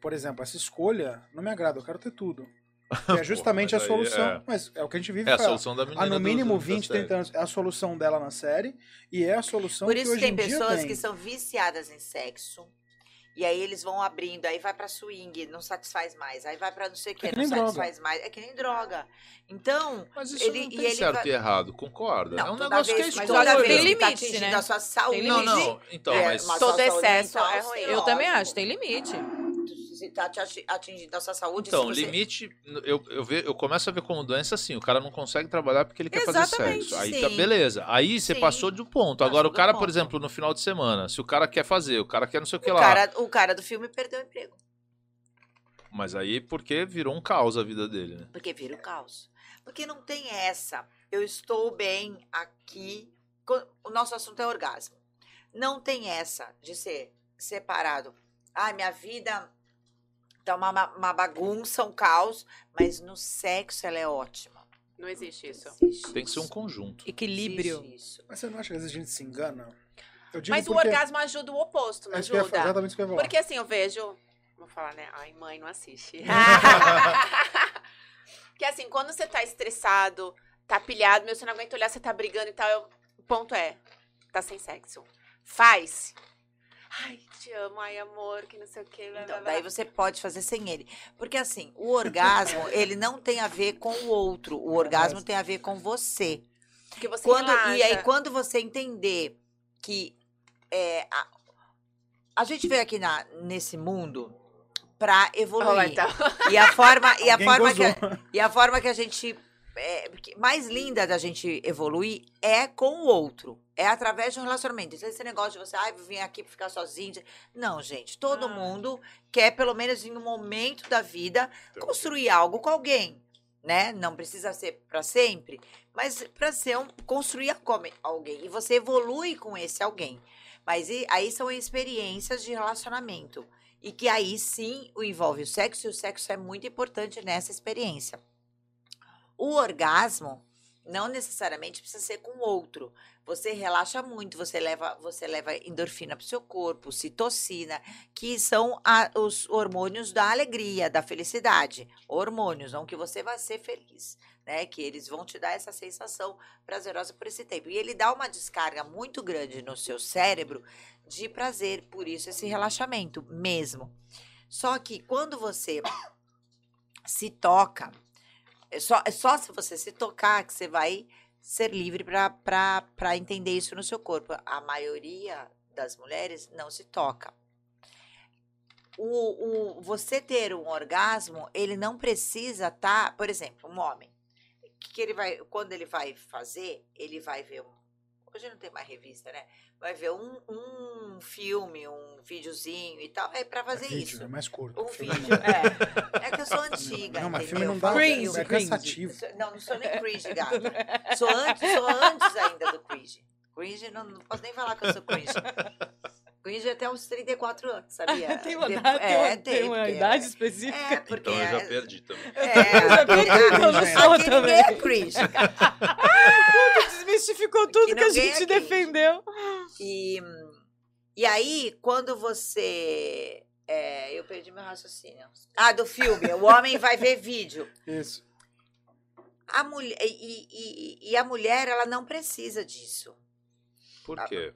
por exemplo, essa escolha não me agrada, eu quero ter tudo. Que é justamente mas a solução. é- Mas é o que a gente vive. É a solução da menina. Há no mínimo da 20, série. 30 anos. É a solução dela na série e é a solução Por que isso hoje tem pessoas tem. que são viciadas em sexo. E aí eles vão abrindo, aí vai pra swing, não satisfaz mais. Aí vai pra não sei o que, É que não droga. satisfaz mais. É que nem droga. Então, Mas isso Ele- não e tem ele certo vai- e errado, concorda? não, é um toda negócio vez, que é toda Tem vez que tá limite, atingindo né? a sua saúde. Tem Não, limite. não. Então, É, mas. Todo excesso mental, é ruim. Eu também acho, tem limite. Se tá atingindo a sua saúde, Então, você... limite, eu, eu, ve, eu começo a ver como doença assim, o cara não consegue trabalhar porque ele quer Exatamente, fazer sexo. Aí tá sim. beleza. Aí você Sim. passou de um ponto. Passou Agora o cara, por ponto. exemplo, no final de semana, se o cara quer fazer, o cara quer não sei o que o, lá. cara, o cara do filme perdeu o emprego. Mas aí porque virou um caos a vida dele, né? Porque vira o caos. Porque não tem essa. Eu estou bem aqui. O nosso assunto é orgasmo. Não tem essa de ser separado. Ai, minha vida tá uma, ma- uma bagunça, um caos, mas no sexo ela é ótima. Não existe isso. Existe Tem que ser um conjunto. Equilíbrio. Mas você não acha que às vezes a gente se engana? Eu digo Mas o porque- orgasmo ajuda o oposto, não É falar, ajuda? exatamente isso que eu ia falar. Porque assim, eu vejo. Vou falar, né? Ai, mãe, não assiste. que assim, quando você tá estressado, tá pilhado, meu, você não aguenta olhar, você tá brigando e tal. eu- O ponto é, tá sem sexo. Faz. Ai, te amo, ai, amor, que não sei o que. Então, daí você pode fazer sem ele. Porque assim, o orgasmo, ele não tem a ver com o outro. O orgasmo tem a ver com você. Porque você Quando, relaxa. e aí, quando você entender que é, a, a gente veio aqui na, nesse mundo pra evoluir. Lá, então. E a forma, e a Alguém forma, que, a- e a forma que a gente. É, mais linda da gente evoluir é com o outro. É através de um relacionamento. Então, esse negócio de você, ai, vim aqui pra ficar sozinho. Não, gente, todo Ah. mundo quer, pelo menos em um momento da vida, construir algo com alguém. Né? Não precisa ser para sempre, mas para ser um, construir alguém. E você evolui com esse alguém. Mas e- aí são experiências de relacionamento. E que aí sim o envolve o sexo, e o sexo é muito importante nessa experiência. O orgasmo não necessariamente precisa ser com outro. Você relaxa muito, você leva, você leva endorfina para o seu corpo, citocina, que são a- os hormônios da alegria, da felicidade. Hormônios, não que você vai ser feliz, né? Que eles vão te dar essa sensação prazerosa por esse tempo. E ele dá uma descarga muito grande no seu cérebro de prazer, por isso esse relaxamento mesmo. Só que quando você se toca, é só, é só se você se tocar que você vai ser livre para entender isso no seu corpo. A maioria das mulheres não se toca. O, o, você ter um orgasmo, ele não precisa estar, por exemplo, um homem, que, ele vai, quando ele vai fazer, ele vai ver hoje não tem mais revista, né? Vai ver um, um filme, um videozinho e tal, é para fazer Vídeo, isso. É mais curto. Um Filme vídeo, é. É que eu sou antiga, Não, mas filme não dá. Fala Cringe, é cansativo. Não, não sou nem cringe, gata. Sou antes, sou antes ainda do cringe. Cringe, não, não posso nem falar que eu sou cringe. É até uns 34 anos, sabia? tem uma, De- data, tem uma, é, tem uma porque- idade específica? É, porque... Então eu já é- perdi também. É, já perdi, então não sou ninguém é também. cringe, cara. Desmistificou tudo Que que, a gente é defendeu. E, e aí, quando você... é, eu perdi meu raciocínio. Ah, do filme. O homem vai ver vídeo. Isso. A mulher, e, e- e a mulher, ela não precisa disso. Por quê?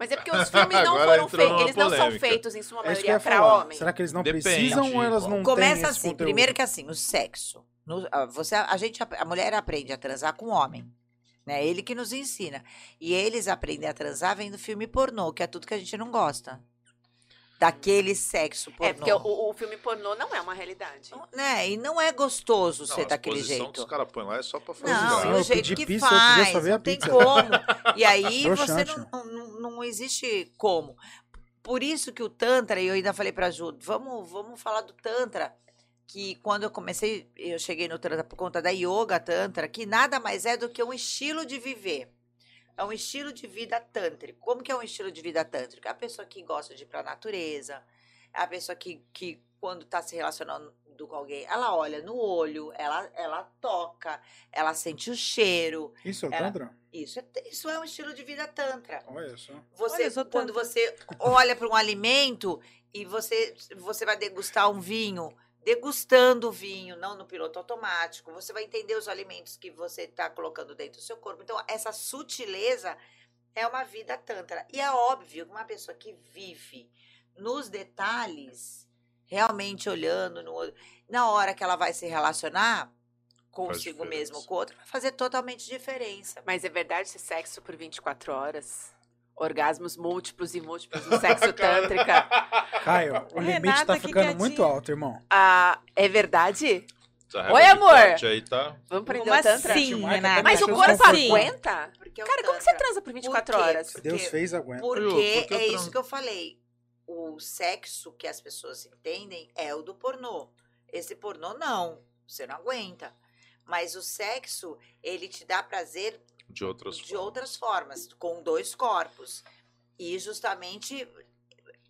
Mas é porque os filmes não Agora foram entrou feitos, numa eles não são polêmica. feitos em sua É isso que eu maioria ia pra falar. homem. Será que eles não Depende, precisam ou elas não têm Começa esse assim, conteúdo? primeiro que assim, no sexo. no- ah, você, a gente, a mulher aprende a transar com o homem. Né? Ele que nos ensina. E eles aprendem a transar vendo filme pornô, que é tudo que a gente não gosta. Daquele sexo pornô. É, porque o, o filme pornô não é uma realidade. Né? E não é gostoso Não, ser daquele jeito. que os caras põem lá é só pra fazer Não, eu o jeito que pizza, faz, não tem pizza. como. E aí você não, não, não existe como. Por isso que o Tantra, e eu ainda falei pra Ju, vamos, vamos falar do Tantra, que quando eu comecei, eu cheguei no Tantra por conta da Yoga Tantra, que nada mais é do que um estilo de viver. É um estilo de vida tântrico. Como que é um estilo de vida tântrico? É a pessoa que gosta de ir pra natureza, é a pessoa que, que quando tá se relacionando com alguém, ela olha no olho, ela, ela toca, ela sente o cheiro. Isso é o Era- Tantra? Isso é, isso é um estilo de vida tantra. Olha só. Você, Olha, sou quando você olha para um alimento e você, você vai degustar um vinho, degustando o vinho, não no piloto automático, você vai entender os alimentos que você está colocando dentro do seu corpo. Então, essa sutileza é uma vida tantra. E é óbvio que uma pessoa que vive nos detalhes, realmente olhando no olho, na hora que ela vai se relacionar consigo mesmo com o outro, vai fazer totalmente diferença. Mas é verdade esse sexo por 24 horas? Orgasmos múltiplos e múltiplos no sexo tântrica? Caio, o limite Renata, tá que ficando muito alto, irmão. Ah, é verdade? Essa Oi, amor. Aí, tá? Vamos prender Como o tantra? Marca Renata? Mas o corpo aguenta? Porque é Cara, como que você transa por 24 Por quê? horas? Porque- Deus fez, aguenta. Porque porque é isso que eu falei. O sexo que as pessoas entendem é o do pornô. Esse pornô não, você não aguenta. Mas o sexo, ele te dá prazer De outras de formas. outras formas, com dois corpos. E justamente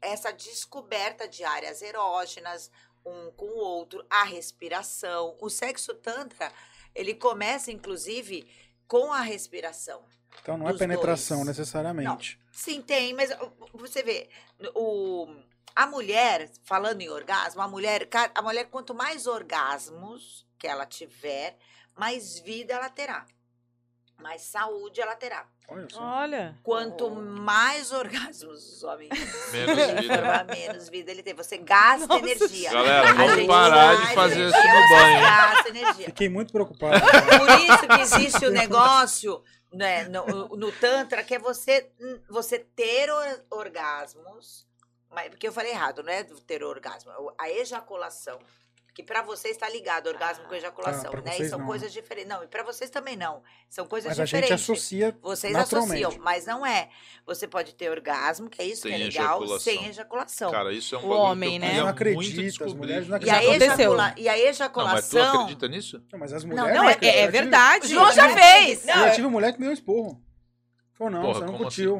essa descoberta de áreas erógenas, um com o outro, a respiração. O sexo tantra, ele começa inclusive com a respiração. Então não é penetração dois. necessariamente. Sim, tem, mas uh, você vê, o, a mulher, falando em orgasmo, a mulher, a mulher, quanto mais orgasmos que ela tiver, mais vida ela terá. Mais saúde ela terá. Olha só. Olha. Quanto mais orgasmos os homens Menos vida. menos vida ele tem. Você gasta Nossa energia. Galera, vamos parar de fazer isso no banho. Gasta energia. Fiquei muito preocupado. Por isso que existe o negócio né, no, no Tantra, que é você, você ter or- orgasmos. Mas, porque eu falei errado, não é ter orgasmo, é a ejaculação. Que pra você está ligado orgasmo com ejaculação, Ah, né? E são não. coisgente diferentes. Não, e pra vocês também não. São coisas Mas a gente diferentes. associa Vocês associam, mas não é. Você pode ter orgasmo, que é isso Sem que é legal, ejaculação. sem ejaculação. Cara, isso é um O homem, que eu né? queria Não acredita, as mulheres não e, a acreditam. aconteceu. ejacula... e a Não, mas tu ejaculação. acredita nisso? Não, mas as Não, mulheres. Não, é, acreditam. é Eu tive- verdade. João já Eu fez! Não, Eu tive mulher que me deu um esporro. Falou, não, Porra, você não curtiu.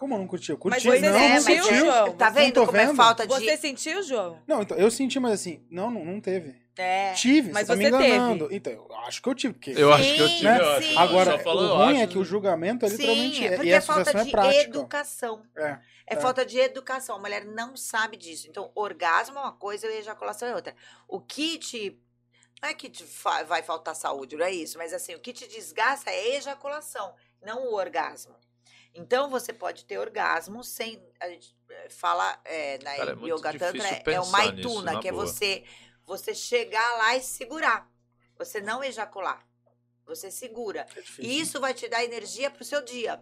Como não curtiu? Curti, Mas você não, é, não sentiu, curtiu. João? Tá vendo como é vendo. falta de. Você sentiu, João? Não, então, eu senti, mas assim, não, não, não teve. É. Tive, Mas você tá me você teve. enganando. Então, eu acho que eu tive. Porque... Eu acho que eu Sim, tive. né? eu acho. sim. Agora, Só falou, o eu ruim acho. é que o julgamento é literalmente Sim, é é, porque e a é falta de é prática. educação. É. É, É. falta de educação. A mulher não sabe disso. Então, orgasmo é uma coisa e ejaculação é outra. O que te. Não é que te fa- vai faltar saúde, não é isso. Mas assim, o que te desgasta é a ejaculação, não o orgasmo. Então, você pode ter orgasmo sem. A gente eh, fala é, na Cara, é Yoga Tantra, difícil é, é o Maituna, nisso, que é boa. você, você chegar lá e segurar. Você não ejacular. Você segura. É difícil. E isso vai te dar energia pro seu dia.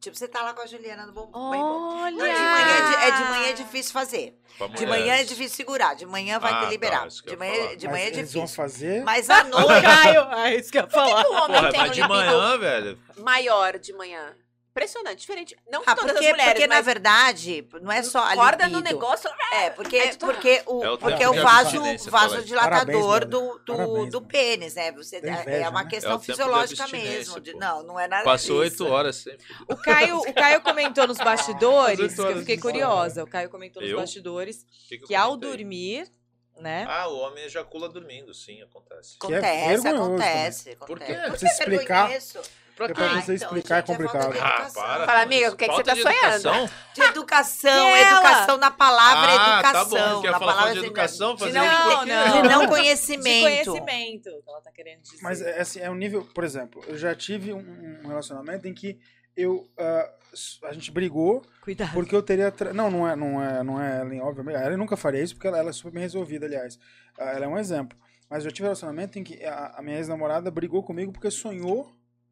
Tipo, você tá lá com a Juliana no bom. Olha! Não, de manhã é, di- é de manhã é difícil fazer. De manhã é difícil segurar. De manhã vai Ah, te tá, que eu de manhã, de Mas manhã é eles vão difícil. fazer. Mas à noite. é isso que eu ia falar. O homem Porra, tem mas um de manhã, velho. maior de manhã. Impressionante, diferente. Não Ah, todas porque, as mulheres, porque na verdade, não é só a acorda libido. no negócio. É, porque, É porque o, É o porque tempo o vaso, vaso dilatador Parabéns, do, do, Parabéns, do pênis, né? Você, é- inveja, é uma né? questão É o tempo de fisiológica mesmo. de- não, não é nada Passou oito horas sempre. O Caio, o Caio comentou nos bastidores, que eu fiquei curiosa. O Caio comentou nos Eu? bastidores Que, que que ao dormir, né? Ah, o homem ejacula dormindo, sim, acontece. Que é Acontece, acontece, Por acontece. quê? Por Pra que você explicar- Pra pra você então, explicar é gente, complicado. Ah, para. Fala, amiga, o que é que você tá de educação? De educação, ela? educação na palavra, Ah, tá educação. bom, quer na falar palavra de educação, de não, Não, não. de não De conhecimento. conhecimento, ela tá querendo dizer. Mas é assim, é um nível, por exemplo, eu já tive um, um relacionamento em que eu ah, s- a gente brigou Cuidado. porque eu teria tra- não, não é, não é, não é Ellen, obviamente. A Ellen nunca faria isso porque ela, ela é super bem resolvida, aliás. Ah, ela é um exemplo. Mas eu tive um relacionamento em que a, a minha ex-namorada brigou comigo porque sonhou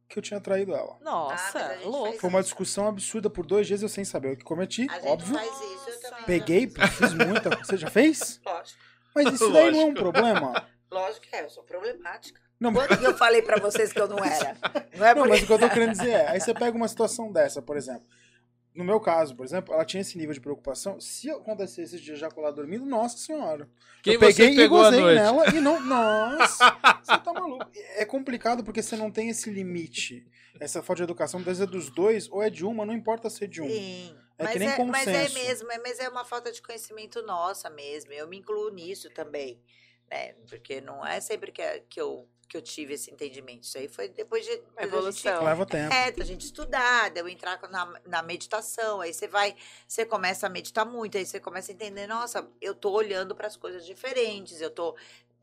que eu tinha traído ela. Nossa, Ah, louco. Foi uma discussão absurda por dois dias eu sem saber o que cometi, A gente óbvio. faz isso, eu também. Peguei, fiz muita. Você já fez? Lógico, Mas isso daí não é um Lógico. problema. lógico que é, eu sou problemática. Não, mas- Quando que eu falei pra vocês que eu não era? Não é Não, por mas o que eu tô querendo dizer é, aí você pega uma situação dessa, por exemplo. No meu caso, por exemplo, ela tinha esse nível de preocupação. Se acontecesse de ejacular dormindo, nossa senhora. Quem eu peguei e gozei noite? nela e não. Nossa, você tá maluco. É complicado porque você não tem esse limite. Essa falta de educação, às vezes é dos dois, ou é de uma, não importa ser de um. Sim. É mas, que nem é, mas é consenso. mesmo, é, mas é uma falta de conhecimento nossa mesmo. Eu me incluo nisso também. Né? Porque não é sempre que, que, eu, que eu tive esse entendimento. Isso aí foi depois de. Evolução. gente- Leva tempo. É, da gente estudar, de eu entrar na, na meditação, aí você vai, você começa a meditar muito, aí você começa a entender, nossa, eu tô olhando para as coisas diferentes, eu tô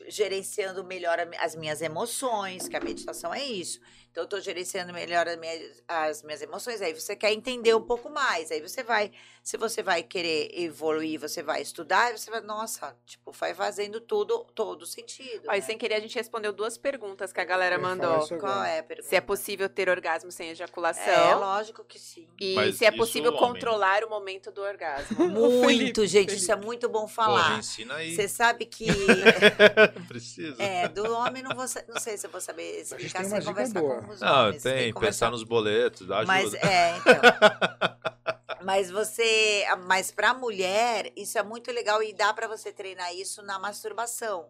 gerenciando melhor as minhas emoções, que a meditação é isso. Então, eu tô gerenciando melhor a minha- as minhas emoções. Aí você quer entender um pouco mais. Aí você vai, se você vai querer evoluir, você vai estudar, aí você vai, nossa, tipo, vai fazendo tudo, todo sentido. E né? sem querer, a gente respondeu duas perguntas que a galera Eu mandou. Qual é a pergunta? Se é possível ter orgasmo sem ejaculação. É, lógico que sim. E Mas se é possível controlar o momento do orgasmo. Muito, gente, isso é muito bom falar. ensina aí. Você sabe que Precisa. é, do homem não vou não sei se eu vou saber explicar sem conversar boa. com os Não, homens. tem, que conversar pensar nos boletos, dá ajuda. Mas é, então. mas você, mas para mulher, isso é muito legal e dá para você treinar isso na masturbação,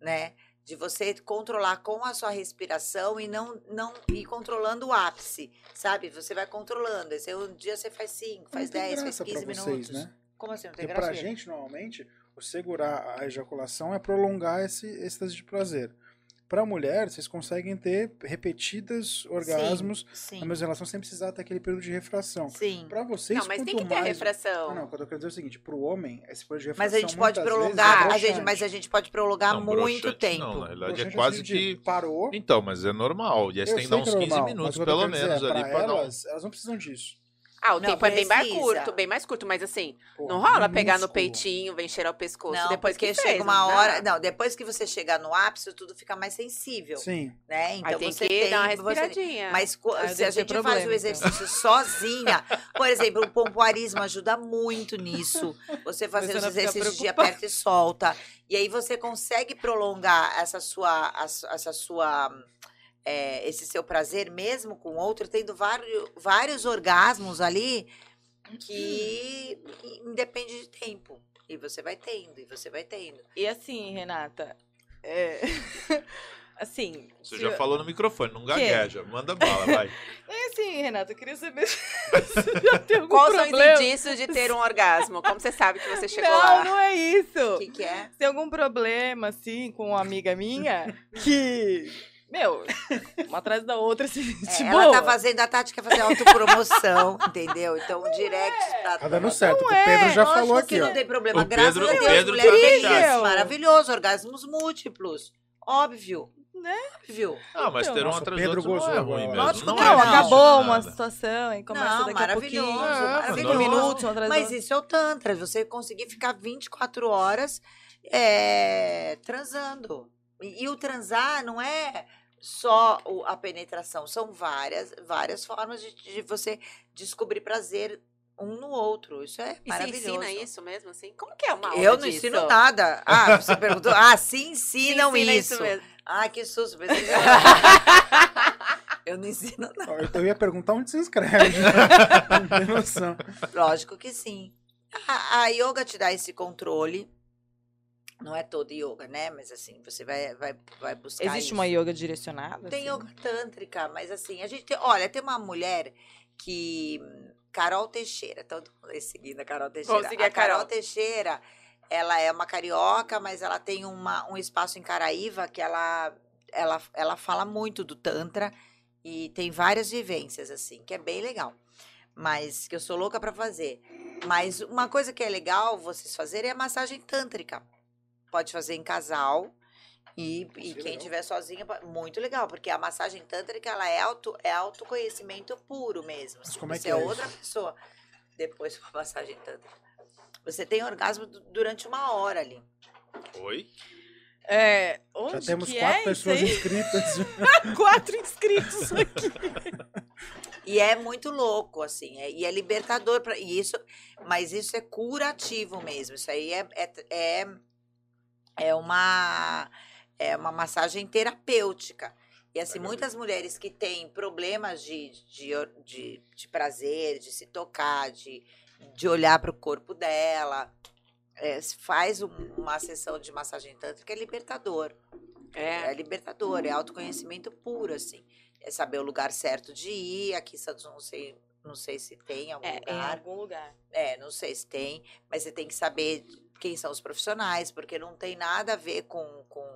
né? De você controlar com a sua respiração e não não ir controlando o ápice, sabe? Você vai controlando. Esse um dia você faz 5, faz Não tem 10, faz graça pra 15 vocês, minutos. né? Como assim? Não tem Porque pra graça? gente, normalmente, o segurar a ejaculação é prolongar esse êxtase de prazer. Pra mulher, vocês conseguem ter repetidas orgasmos Sim, na mesma relação sem precisar ter aquele período de refração. sim. Pra vocês, Não, mas tem que ter a mais... refração. Ah, não, quando eu quero dizer é o seguinte, pro homem, esse período de refração Mas a gente pode prolongar, vezes, a é gente, mas a gente pode prolongar Não, muito tempo. Não, na verdade é quase que. Parou, Então, mas é normal. E aí tem que dar uns é 15 normal, minutos, o pelo dizer menos, é, ali um. elas, elas não precisam disso. Ah, o Não tempo é bem mais precisa. curto, bem mais curto, mas assim, Pô, não rola pegar no peitinho, vem cheirar o pescoço Não, depois porque que fez, chega uma hora. Não, depois que você chegar no ápice, tudo fica mais sensível. Sim. Né? Então Aí tem você que tem. dar uma você- respiradinha. Mas co- Ah, se a gente faz problema, o exercício sozinha, por exemplo, o pompoarismo ajuda muito nisso. Você fazer Você os exercícios de aperta e solta. E aí você consegue prolongar essa sua, essa sua, é, esse seu prazer mesmo com o outro, tendo vários, vários orgasmos ali que independe de tempo. E você vai tendo, e você vai tendo. E assim, Renata, é... assim... Você já eu- falou no microfone, não gagueja. Manda bala, vai. É assim, Renata, eu queria saber se você já tem algum Quais são os problema. indícios de ter um orgasmo? Como você sabe que você chegou não, lá? não é isso. O que, que é? Tem algum problema, assim, com uma amiga minha, que... Meu, uma atrás da outra, assim, É, boa. ela tá fazendo a tática fazer autopromoção, entendeu? Então, direct pra. Tá dando certo, Não o Pedro é, já Lógico falou que aqui, não ó. tem problema. O Graças Pedro- a Deus, Pedro mulher feliz. Maravilhoso, orgasmos múltiplos. Óbvio. Né? Óbvio. Ah, mas ter um atrás Pedro do outro não é ruim mesmo. Lógico não, é Não, não. acabou uma situação e começa Não, daqui a maravilhoso, pouquinho. É, maravilhoso. Minutos, um Mas isso é o Tantra, você conseguir ficar 24 horas é, transando. E, e o transar não é só o- a penetração, são várias, várias formas de, de você descobrir prazer um no outro. Isso é E você maravilhoso. ensina isso mesmo, assim? Como que é uma aula Eu não disso? ensino nada. Ah, você perguntou. Ah, sim, Se ensinam ensina isso. mesmo. Ah, que susto. Eu não ensino nada. Ó, Eu ia perguntar onde se inscreve. não tem noção. Lógico que sim. A, a yoga te dá esse controle. Não é todo yoga, né? Mas assim, você vai, vai, vai buscar. Existe isso. uma yoga direcionada? Tem assim? yoga tântrica, mas assim, a gente tem, olha, tem uma mulher que Carol Teixeira, todo mundo aí seguindo a Carol Teixeira. Vamos seguir a Carol. Teixeira, ela é uma carioca, mas ela tem uma, um espaço em Caraíva que ela, ela, ela fala muito do tantra e tem várias vivências assim, que é bem legal. Mas que eu sou louca pra fazer. Mas uma coisa que é legal vocês fazerem é a massagem tântrica. Pode fazer em casal. E, e Sim, quem tiver sozinha, pode- muito legal, porque a massagem tântrica ela é, auto, é autoconhecimento puro mesmo. Mas assim, como é você que é, é isso? outra pessoa depois com a massagem tântrica. Você tem orgasmo du- durante uma hora ali. Oi? É, onde Já temos que quatro é pessoas isso inscritas. quatro inscritos aqui. E é muito louco, assim, é- e é libertador para e isso, mas isso é curativo mesmo. Isso aí é, é, é, é uma é uma massagem terapêutica. E assim, muitas mulheres que têm problemas de, de, de, de prazer, de se tocar, de, de olhar para o corpo dela, é, faz um- uma sessão de massagem tântrica, é libertador. É É. libertador, é autoconhecimento puro, assim. É saber o lugar certo de ir. Aqui em Santos não sei, não sei se tem em algum É, em lugar. algum lugar. É, não sei se tem, mas você tem que saber quem são os profissionais, porque não tem nada a ver com, com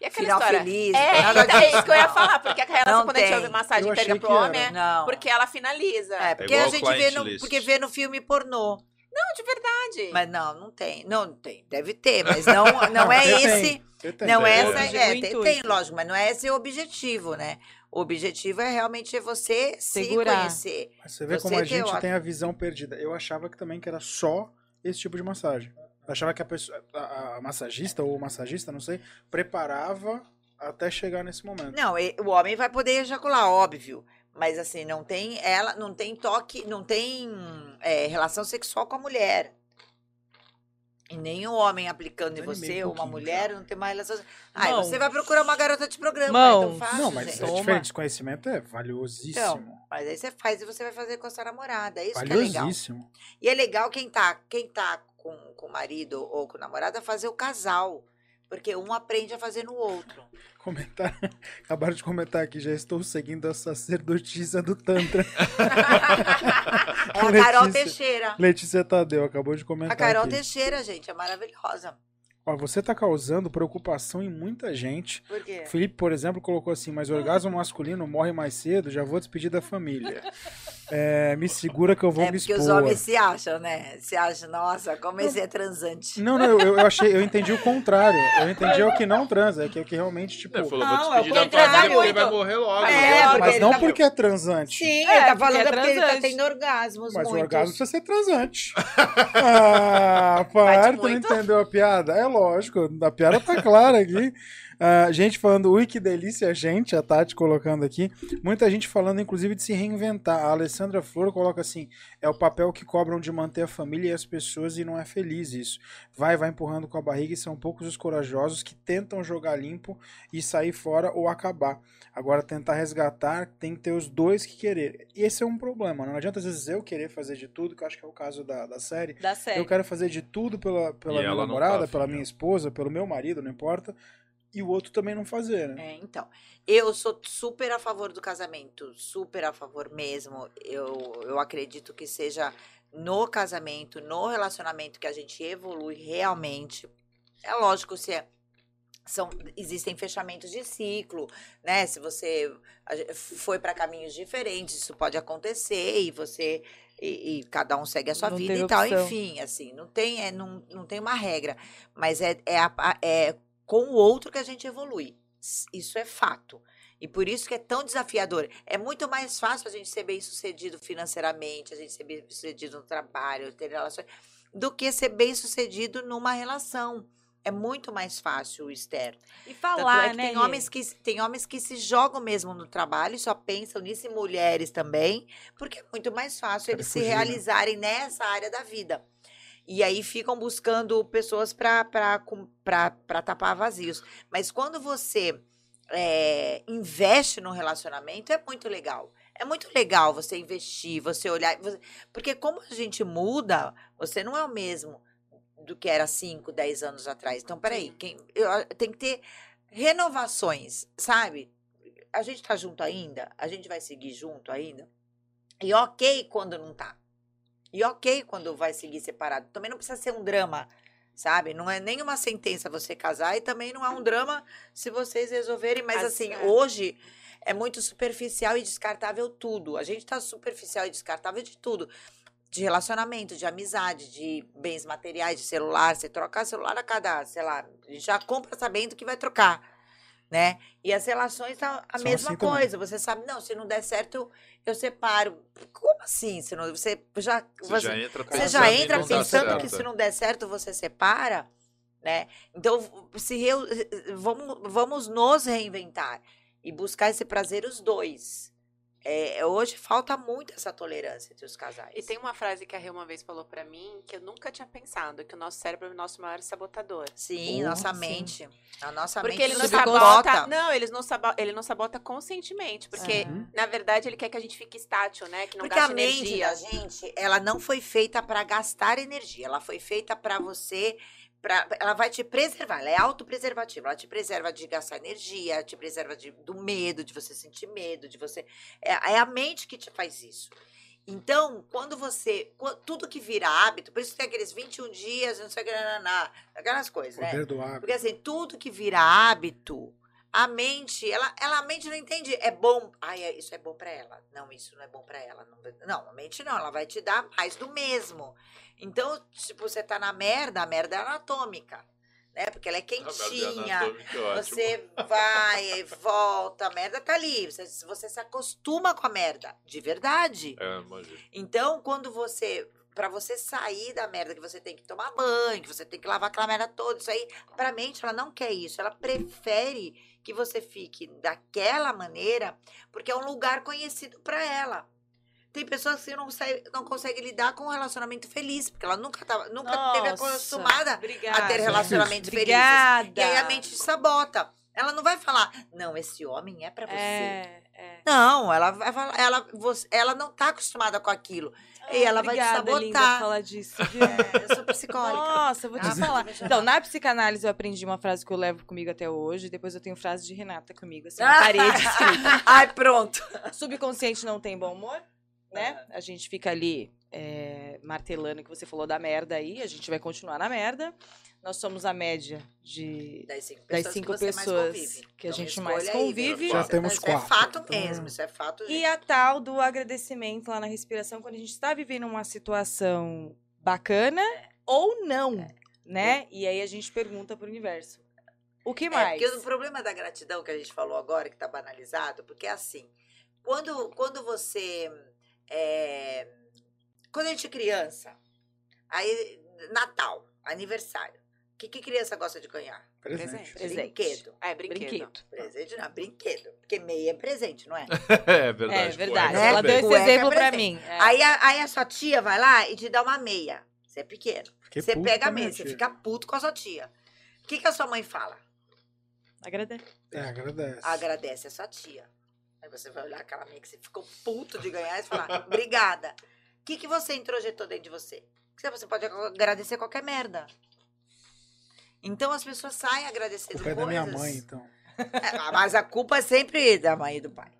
E aquela final história? feliz. É, nada então, é isso que eu ia falar, porque a relação quando a gente ouve massagem tântrica pro homem é Não. porque ela finaliza. É, porque igual a gente vê no, list. porque vê no filme pornô. Não, de verdade. Mas não, não tem. Não, não tem. Deve ter, mas não, não é esse. tem. Não é essa. É, o tem, tem, lógico, mas não é esse o objetivo, né? O objetivo é realmente você Segurar. se conhecer. Mas Você vê Você como a gente tem a visão perdida. Eu achava que também que era só esse tipo de massagem. Eu achava que a, pessoa, a, a massagista ou o massagista, não sei, preparava até chegar nesse momento. Não, o homem vai poder ejacular, óbvio. Mas assim, não tem ela, não tem toque, não tem é, relação sexual com a mulher. E nem o homem aplicando em Desanimei você, um ou uma mulher, não tem uma relação. Aí você vai procurar uma garota de programa, Mãos. é tão fácil, não, mas gente. é diferente. Esse conhecimento é valiosíssimo. Então, mas aí você faz e você vai fazer com a sua namorada. É isso que é legal. valiosíssimo. E é legal quem tá, quem tá com, com o marido ou com o namorado fazer o casal. Porque um aprende a fazer no outro. Comentar. Acabaram de comentar aqui, já estou seguindo a sacerdotisa do Tantra. É a Carol Letícia. Teixeira. Letícia Tadeu acabou de comentar. A Carol aqui. Teixeira, gente, é maravilhosa. Ó, você tá causando preocupação em muita gente. Por quê? O Felipe, por exemplo, colocou assim, mas o orgasmo masculino morre mais cedo, já vou despedir da família. É, me segura que eu vou É me porque expor. os homens se acham, né? Se acham, nossa, como esse é transante. Não, não, eu, eu achei, eu entendi o contrário. Eu entendi o que não transa, é que é o que realmente, tipo. Ele falou, Não, vou é o despedir da contrário. família porque ele Muito. vai morrer logo. É, né? porque Mas ele não tá- porque é transante. Sim, É, ele tá porque falando é é porque ele tá tendo orgasmos Mas o muitos. orgasmo precisa ser transante. Ah, para, tu não entendeu a piada? É lógico, a piada tá clara aqui. Ah, gente falando, ui, que delícia, gente, a Tati colocando aqui. Muita gente falando, inclusive, de se reinventar. A Alessandra Flor coloca assim: é o papel que cobram de manter a família e as pessoas e não é feliz isso. Vai, vai empurrando com a barriga e são poucos os corajosos que tentam jogar limpo e sair fora ou acabar. Agora, tentar resgatar, tem que ter os dois que querer. Esse é um problema. Não adianta, às vezes, eu querer fazer de tudo, que eu acho que é o caso da, da série. Da série. Eu quero fazer de tudo pela, pela E minha namorada, tá pela minha né? esposa, pelo meu marido, não importa. E o outro também não fazer, né? É, então, eu sou super a favor do casamento, super a favor mesmo. Eu, eu acredito que seja no casamento, no relacionamento que a gente evolui realmente. É lógico se é, são existem fechamentos de ciclo, né? Se você foi para caminhos diferentes, isso pode acontecer e você e, e cada um segue a sua Não vida e tal, opção. enfim, assim, não tem é, não, não tem uma regra, mas é é, é com o outro que a gente evolui. Isso é fato. E por isso que é tão desafiador. É muito mais fácil a gente ser bem sucedido financeiramente, a gente ser bem sucedido no trabalho, ter relações, do que ser bem sucedido numa relação. É muito mais fácil o externo. E Tanto falar, é que né? tem homens que tem homens que se jogam mesmo no trabalho e só pensam nisso e mulheres também, porque é muito mais fácil Querem eles se fugir, né? realizarem nessa área da vida. E aí ficam buscando pessoas para tapar vazios. Mas quando você é, investe no relacionamento, é muito legal. É muito legal você investir, você olhar. você- porque como a gente muda, você não é o mesmo do que era 5, 10 anos atrás. Então, peraí, quem, eu, tem que ter renovações, sabe? A gente tá junto ainda? A gente vai seguir junto ainda? E ok quando não tá. E ok quando vai seguir separado. Também não precisa ser um drama, sabe? Não é nenhuma sentença você casar e também não é um drama se vocês resolverem. Mas As- assim, é. hoje é muito superficial e descartável tudo. A gente tá superficial e descartável de tudo. De relacionamento, de amizade, de bens materiais, de celular. Você trocar celular a cada, sei lá, já compra sabendo que vai trocar, né? E as relações tá a São mesma assim também. coisa. Você sabe, não, se não der certo, eu separo. Como assim? Se não, você já, Você já entra você pensando já entra pensando que se não der certo, você separa, né? Então, se reu- vamos, vamos nos reinventar e buscar esse prazer os dois. É, hoje falta muito essa tolerância entre os casais. E tem uma frase que a Rê uma vez falou pra mim que eu nunca tinha pensado, que o nosso cérebro é o nosso maior sabotador. Sim, nossa sim. mente. A nossa Porque mente ele não nos sabota. Não, ele não, sabo, ele não sabota conscientemente. Porque, Uhum. na verdade, ele quer que a gente fique estátil, né? Que não Porque a gaste mente energia. da gente, ela não foi feita para gastar energia. Ela foi feita para você. Pra, ela vai te preservar, ela é autopreservativa. Ela te preserva de gastar energia, ela te preserva de, do medo, de você sentir medo, de você. É, é a mente que te faz isso. Então, quando você. Tudo que vira hábito, por isso tem aqueles 21 dias, não sei o que, aquelas coisas, né? Porque assim, tudo que vira hábito, a mente, ela, ela a mente não entende. É bom. Ai, é- isso é bom pra ela. Não, isso não é bom pra ela. Não, não, a mente não, ela vai te dar mais do mesmo. Então, tipo, você tá na merda, a merda é anatômica. Né? Porque ela é quentinha. Você vai e volta, a merda tá ali. Você, você se acostuma com a merda, de verdade. É, imagina. Então, quando você. Pra você sair da merda, que você tem que tomar banho, que você tem que lavar aquela merda toda, isso aí, pra mente, ela não quer isso. Ela prefere que você fique daquela maneira, porque é um lugar conhecido pra ela. Tem pessoas que não, consegue, não conseguem lidar com um relacionamento feliz, porque ela nunca, tava, nunca teve Nossa, acostumada Obrigada. a ter relacionamentos felizes. Obrigada. E aí a mente sabota. Ela não vai falar, não, esse homem é pra você. É, é. Não, ela vai falar, ela, você, ela não tá acostumada com aquilo. E ela vai te Obrigada, sabotar. linda, falar disso? É, eu sou psicólica. Nossa, eu vou te Ah, falar. Então, na psicanálise eu aprendi uma frase que eu levo comigo até hoje. Depois eu tenho frase de Renata comigo, assim, Ah. na parede escrita. Ai, pronto. Subconsciente não tem bom humor? né? A gente fica ali é, martelando que você falou da merda aí, a gente vai continuar na merda. Nós somos a média de Das cinco das pessoas cinco que pessoas convive. que a Então, gente mais aí, convive. Verônica. Já temos Isso quatro, é fato então- mesmo, isso é fato. E gente. a tal do agradecimento lá na respiração, quando a gente está vivendo uma situação bacana ou não, né? E aí a gente pergunta pro universo. O que É, mais? porque o problema da gratidão que a gente falou agora, que tá banalizado, porque é assim, quando, quando você. é, quando a gente é criança, aí, Natal, aniversário, o que, que criança gosta de ganhar? Presente. Presente. Brinquedo. É, brinquedo. Brinquedo. Presente não, brinquedo. Porque meia é presente, não é? É verdade. É verdade. Né? Ela deu esse Cueca exemplo pra presente. mim. É. Aí, a, aí a sua tia vai lá e te dá uma meia. Você é pequeno. Fiquei você pega a meia, você fica puto com a sua tia. O que, que a sua mãe fala? Agradece. É, agradece. agradece a sua tia. Aí você vai olhar aquela meia que você ficou puto de ganhar e falar, obrigada. O que, que você introjetou dentro de você? Você pode agradecer qualquer merda. Então as pessoas saem agradecendo é coisas. da minha mãe, então. É, mas a culpa é sempre da mãe e do pai.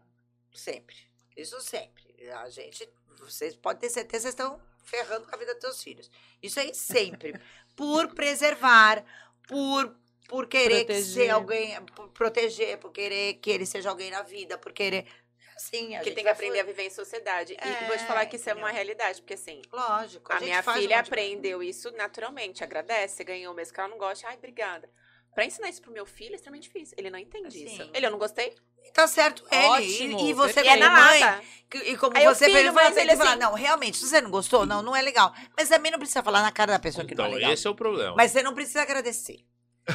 Sempre. Isso sempre. A gente, vocês podem ter certeza, vocês estão ferrando com a vida dos seus filhos. Isso aí sempre. por preservar, por, por querer que Proteger. ser alguém, por proteger, por querer que ele seja alguém na vida, por querer. Assim, a Que tem que aprender a viver em sociedade. É, e vou te falar que isso é uma entendeu? realidade, porque assim, Lógico. a, gente minha um filha de coisa. aprendeu isso naturalmente. Agradece, você ganhou mesmo que ela não gosta. Ai, obrigada. Pra ensinar isso pro meu filho é extremamente difícil. Ele não entende Assim. isso. Ele, eu não gostei. Tá certo ele. Ótimo, E, e você. E é como na mãe, que- E como Aí você filho, fez, vai mas ele que falar, assim- não, realmente, se você não gostou, não, não é legal. Mas também não precisa falar na cara da pessoa que não Então, é legal. esse é o problema. Mas você não precisa agradecer. Mas,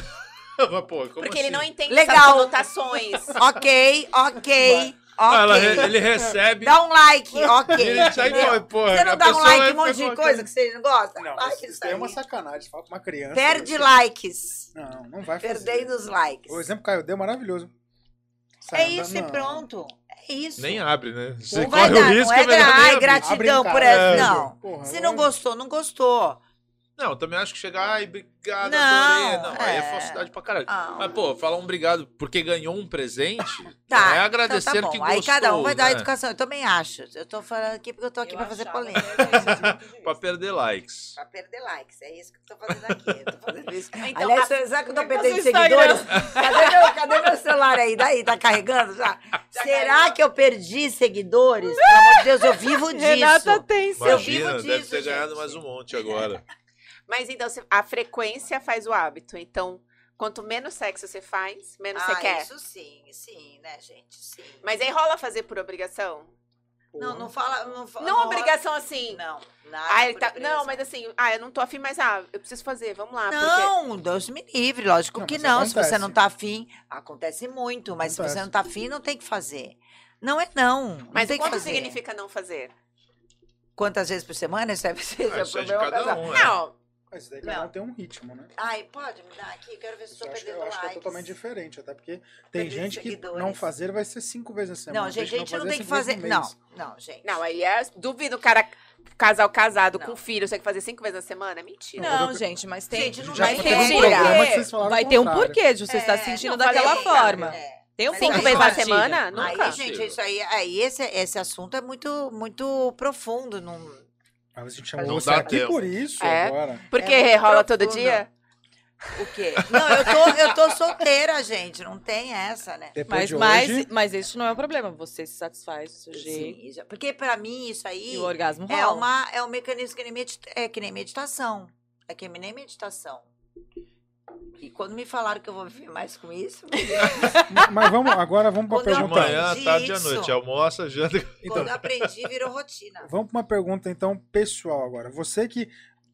pô, como Porque assim? ele não entende Legal. conotações. ok, ok, Ah, ela ele recebe. Dá um like, ok. entendeu? embora, porra, Você não dá um like em um monte de coisa que você não gosta? Não, like isso, isso é aí. uma sacanagem. Fala com uma criança. Perde você- likes. Não, não vai fazer. Perdendo os likes. O exemplo que Caio deu é maravilhoso. É isso e pronto. É isso. Nem abre, né? Você Não vai corre dar, o risco não é gra- abrir. gratidão por essa. É, Não. porra, Se não gostou, não gostou. Não, eu também acho que chegar, ai, obrigado, Não, adorei. Não, aí é é. falsidade pra caralho. Ah. Mas, pô, falar um obrigado porque ganhou um presente, Tá. é então agradecer tá bom. que gostou, Aí cada um vai dar né? educação. Eu também acho. Eu tô falando aqui porque eu tô aqui Eu pra fazer polêmica. Pra perder likes. Pra perder likes. É isso que eu tô fazendo aqui. Eu tô fazendo isso. Então, Aliás, a- será que eu tô é perdendo tá seguidores? Cadê meu, cadê meu celular aí? Daí, tá carregando já? será que eu perdi seguidores? Pelo amor de Deus, eu vivo disso. Renata tem sim. Eu vivo Imagina, deve disso, ter ganhado gente. mais um monte agora. Mas então, se- a frequência faz o hábito. Então, quanto menos sexo você faz, menos ah, você quer. isso sim, sim, né, gente? Sim. Mas aí rola fazer por obrigação? Não, não fala... Não, fa- Não obrigação assim. Não, nada Ah, tá- não, mas assim, ah, eu não tô afim, mas ah, eu preciso fazer, vamos lá. porque- Não, Deus me livre, lógico Não, que não. Se você acontece. não tá afim, acontece muito, mas se Acontece. você não tá afim, não tem que fazer. Não é não. não Mas tem que quanto fazer. significa não fazer? Quantas vezes por semana? Isso é, isso é isso é de problema um, né? Não, Mas daí cada Não. um tem um ritmo, né? Ai, pode me dar aqui? Quero ver se estou eu perdendo eu acho que é likes. totalmente diferente, até porque tem Perder gente que seguidores. não fazer vai ser cinco vezes na semana. Não, gente, a gente não tem que fazer. Não, não, gente. não, aí é. Duvido o cara, casal casado Não. com filho, você tem que fazer cinco vezes na semana? É mentira. Não, gente, mas tem. Gente, não tem teve um falaram Vai ter um porquê de você estar É, se sentindo não daquela forma. É. Tem um Mas Cinco vezes na semana? Nunca. Aí, gente, isso aí, aí esse, esse assunto é muito, muito profundo. Não... Mas a gente chamou Não você aqui tempo. por isso É. agora. Porque É rola todo dia? O quê? Não, eu tô, eu tô solteira, gente. Não tem essa, né? Depois Mas, de mas, hoje, mas isso não é o problema. Você se satisfaz do seu jeito. Sim, porque pra mim isso aí E o orgasmo rola. é, uma, é um mecanismo que nem, medita- é que nem meditação. É que nem meditação. E quando me falaram que eu vou viver mais com isso, mas vamos agora vamos para eu De pergunta. manhã, tarde e à isso. noite. Almoça, janta. Então, quando eu aprendi, virou rotina. vamos para uma pergunta então pessoal agora. Você que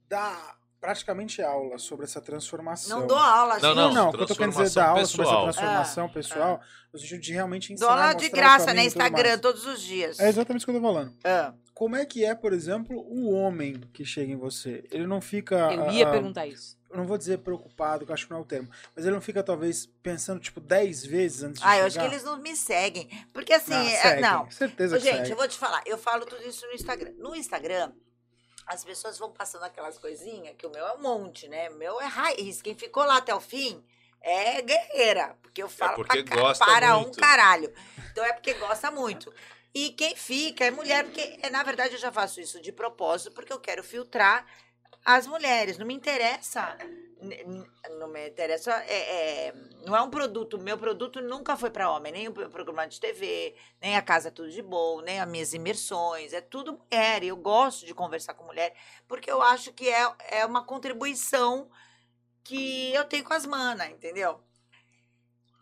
dá praticamente aula sobre essa transformação. Não dou aula, Não, gente. Não, não, não, o que eu tô querendo dizer dar aula sobre essa pessoal. transformação Ah, pessoal, no sentido de realmente ensinar Dou aula de graça, né? Instagram, todos os dias. É exatamente isso que eu tô falando. Ah. Como é que é, por exemplo, o homem que chega em você? Ele não fica. Eu ia ah, perguntar isso. Eu não vou dizer preocupado, que eu acho que não é o termo. Mas ele não fica, talvez, pensando, tipo, 10 vezes antes de Ah, eu acho que eles não me seguem. Porque assim, Não, é- seguem, não. Certeza que gente, segue. eu vou te falar, eu falo tudo isso no Instagram. No Instagram, as pessoas vão passando aquelas coisinhas, que o meu é um monte, né? O meu é raiz. Quem ficou lá até o fim é guerreira, porque eu falo porque pra, gosta para um muito. caralho. Então é porque gosta muito. E quem fica é mulher, porque é, na verdade eu já faço isso de propósito, porque eu quero filtrar as mulheres. Não me interessa. Não me interessa. É, é- não é um produto. Meu produto nunca foi para homem, nem o programa de TV, nem a casa tudo de bom, nem as minhas imersões. É tudo mulher. E eu gosto de conversar com mulher, porque eu acho que é, é uma contribuição que eu tenho com as manas, entendeu?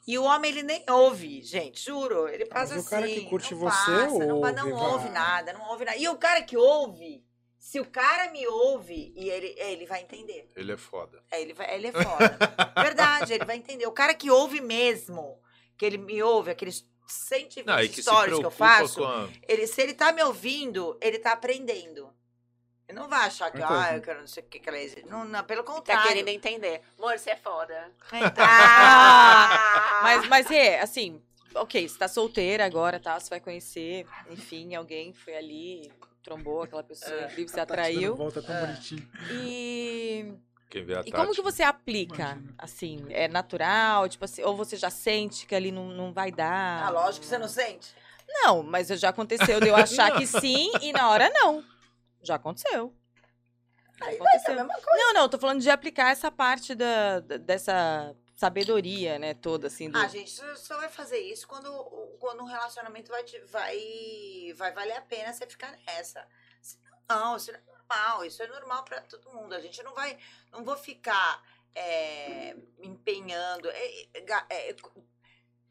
E o homem, ele nem ouve, gente, juro. Ele passa Mas o cara que assim, curte não você passa, não, ouve, não vai. ouve nada, não ouve nada. E o cara que ouve, se o cara me ouve, e ele, ele vai entender. Ele é foda. É, Ele, vai, ele é foda. Verdade, ele vai entender. O cara que ouve mesmo, que ele me ouve, aqueles 120 Não, que se stories que eu faço, a... ele, se ele tá me ouvindo, ele tá aprendendo. Ele não vai achar que, ah, eu quero não sei o que que ela é. Não, não, pelo Tá contrário. querendo entender. Amor, você é foda. Então, Ah, mas, mas é, assim, ok, você tá solteira agora, tá? Você vai conhecer, enfim, alguém foi ali, trombou aquela pessoa É. incrível, você Tá atraiu. Volta tão É. bonitinho. E, Quem vê a e como que você aplica? Imagina. Assim, é natural, tipo assim, ou você já sente que ali não, não vai dar? ah, lógico que você não sente. Não, mas já aconteceu de eu achar que sim e na hora não. Já aconteceu. Aí vai ser a aconteceu. mesma coisa. Não, não, tô falando de aplicar essa parte da, da- dessa sabedoria, né, toda, assim, do... Ah, gente, só vai fazer isso quando, quando um relacionamento vai, vai, vai valer a pena você ficar nessa. Não, isso não é normal, isso é normal pra todo mundo. A gente não vai, não vou ficar é, empenhando. É, é, é,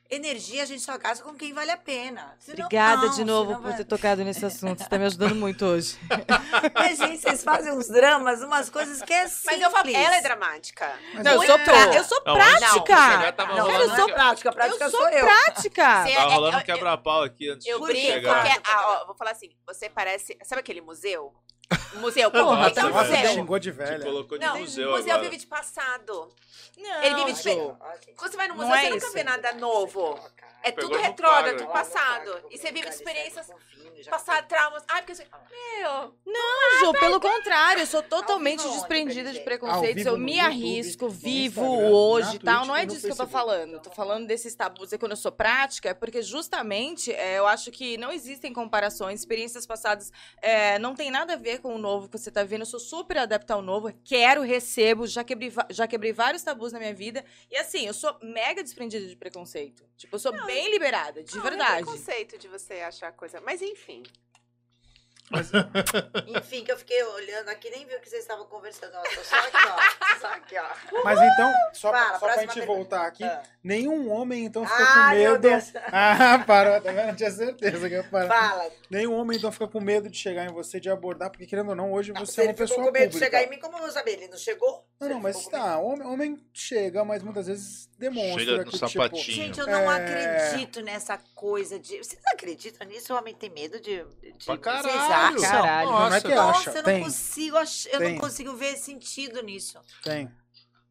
energia a gente só gasta com quem vale a pena. Senão, Obrigada não, de novo por vai- ter tocado nesse assunto. Você tá me ajudando muito hoje. Mas, gente, vocês fazem uns dramas, umas coisas que é simples. Mas eu falo, ela é dramática. Mas Não, eu é- sou, pra, eu sou de prática. Não, rolando não eu é sou- prática, prática eu sou, sou eu. prática. Você- Tava é- rolando eu- quebra-pau aqui antes Eu de brinco, chegar. porque, ah, ó, vou falar assim, você parece, sabe aquele museu? Museu, pô, Nossa, o é Nossa, Nossa, museu? xingou de Te velha. colocou de Não, museu, museu agora. vive de passado. Não, Ele vive de-. Quando você vai no Não museu, é você nunca isso. vê nada novo. É Pegou tudo retrógrado, tudo passado. E você vive experiências passadas, traumas. Ai, porque você... Meu, Ju, pelo contrário, eu sou totalmente vivo desprendida de preconceitos. Eu me YouTube, arrisco, vivo hoje e tal. Não é disso que eu tô falando. Eu tô falando desses tabus. E quando eu sou prática, é porque justamente é, eu acho que não existem comparações. Experiências passadas é, não tem nada a ver com o novo que você tá vendo. Eu sou super adepta ao novo. Quero, recebo. Já quebrei, já quebrei vários tabus na minha vida. E assim, eu sou mega desprendida de preconceito. Tipo, eu sou bem liberada, de não, não é verdade. preconceito de você achar coisa. Mas enfim. Enfim, que eu fiquei olhando aqui, nem vi o que vocês estavam conversando. Ó, só aqui, ó. Só aqui, ó. Mas então, só, Fala, pra, só pra gente pergunta. voltar aqui, Ah. nenhum homem então fica Ai, com medo. Ah, parou, tá vendo? Eu Tinha certeza que ia parar. Fala. Nenhum homem então fica com medo de chegar em você, de abordar, porque querendo ou não, hoje Não, você é ele uma ficou pessoa com medo de pública. chegar em mim, como eu vou saber? Ele não chegou? Não, não, mas com tá, homem, homem chega, mas muitas vezes demonstra Chega no que, tipo, sapatinho. Gente, eu não É. acredito nessa coisa de. Vocês acreditam nisso? O homem tem medo de. de... Pra Vocês caralho. acham? Caralho. Não, não é que Nossa, acha, Nossa, eu tem. não consigo ach... eu Tem. não consigo ver sentido nisso. tem.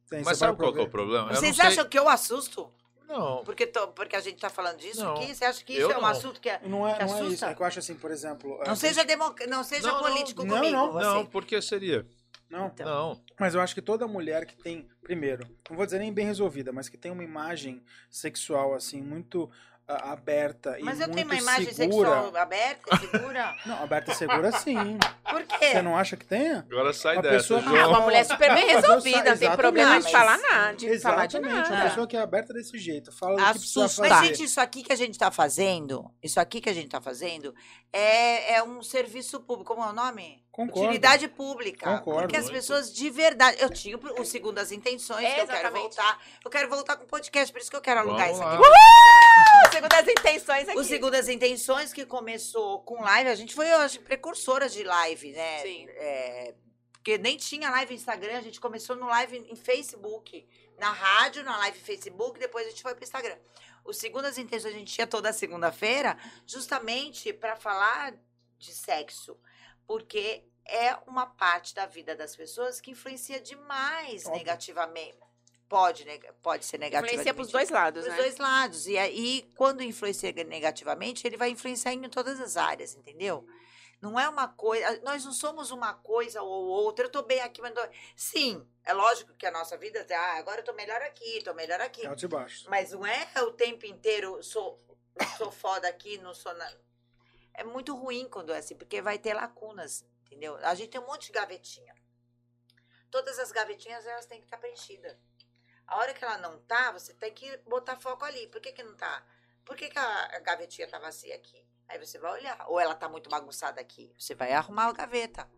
tem. Mas você sabe qual que é o problema? Vocês não sei... acham que eu assusto? Não. Porque, tô- porque a gente tá falando disso Não, aqui? Você acha que isso eu é um não. assunto que é. Não é, Que não é isso. É que eu acho assim, por exemplo. Não a seja, democ... não seja Não, não, político não, comigo, não, você. Não, porque seria. Não, Então. Não. mas eu acho que toda mulher que tem, primeiro, não vou dizer nem bem resolvida, mas que tem uma imagem sexual, assim, muito ah, aberta e Mas eu muito tenho uma imagem segura. sexual aberta e segura? Não, aberta e segura sim. Por quê? Você não acha que tenha? Agora sai Uma dessa, pessoa- João. Ah, uma mulher super bem mas resolvida, não tem problema de exatamente. falar nada, de falar de Exatamente, uma nada. pessoa que é aberta desse jeito. Fala o que precisa Assusta. fazer. Mas, gente, isso aqui que a gente tá fazendo, isso aqui que a gente tá fazendo, é, é um serviço público. Como é o nome? Concordo. Utilidade pública. Concordo. Porque as Muito. pessoas de verdade. Eu tinha o segundo as intenções, que eu quero Exatamente. voltar. Eu quero voltar com podcast, por isso que eu quero alugar Vamos isso lá. aqui. Segundo as intenções aqui. O Segundo as Intenções, que começou com live, a gente foi, eu acho, precursora de live, né? Sim. É, porque nem tinha live no Instagram, a gente começou no live em Facebook, na rádio, na live Facebook, depois a gente foi pro Instagram. O Segundo as Intenções a gente tinha toda segunda-feira, justamente para falar de sexo, porque é uma parte da vida das pessoas que influencia demais Óbvio. negativamente. Pode, pode ser negativamente. Influencia pros dois lados, Dos né? dois lados. E aí, quando influencia negativamente, ele vai influenciar em todas as áreas, entendeu? Não é uma coisa. Nós não somos uma coisa ou outra. Eu tô bem aqui, mas. Não... Sim, é lógico que a nossa vida. Ah, agora eu tô melhor aqui, tô melhor aqui. Altos e baixos. Mas não é o tempo inteiro, sou, sou foda aqui, não sou nada. É muito ruim quando é assim, porque vai ter lacunas, entendeu? A gente tem um monte de gavetinha. Todas as gavetinhas, elas têm que estar preenchidas. A hora que ela não tá, você tem que botar foco ali. Por que que não tá? Por que que a gavetinha tá vazia aqui? Aí você vai olhar. Ou ela tá muito bagunçada aqui. Você vai arrumar a gaveta.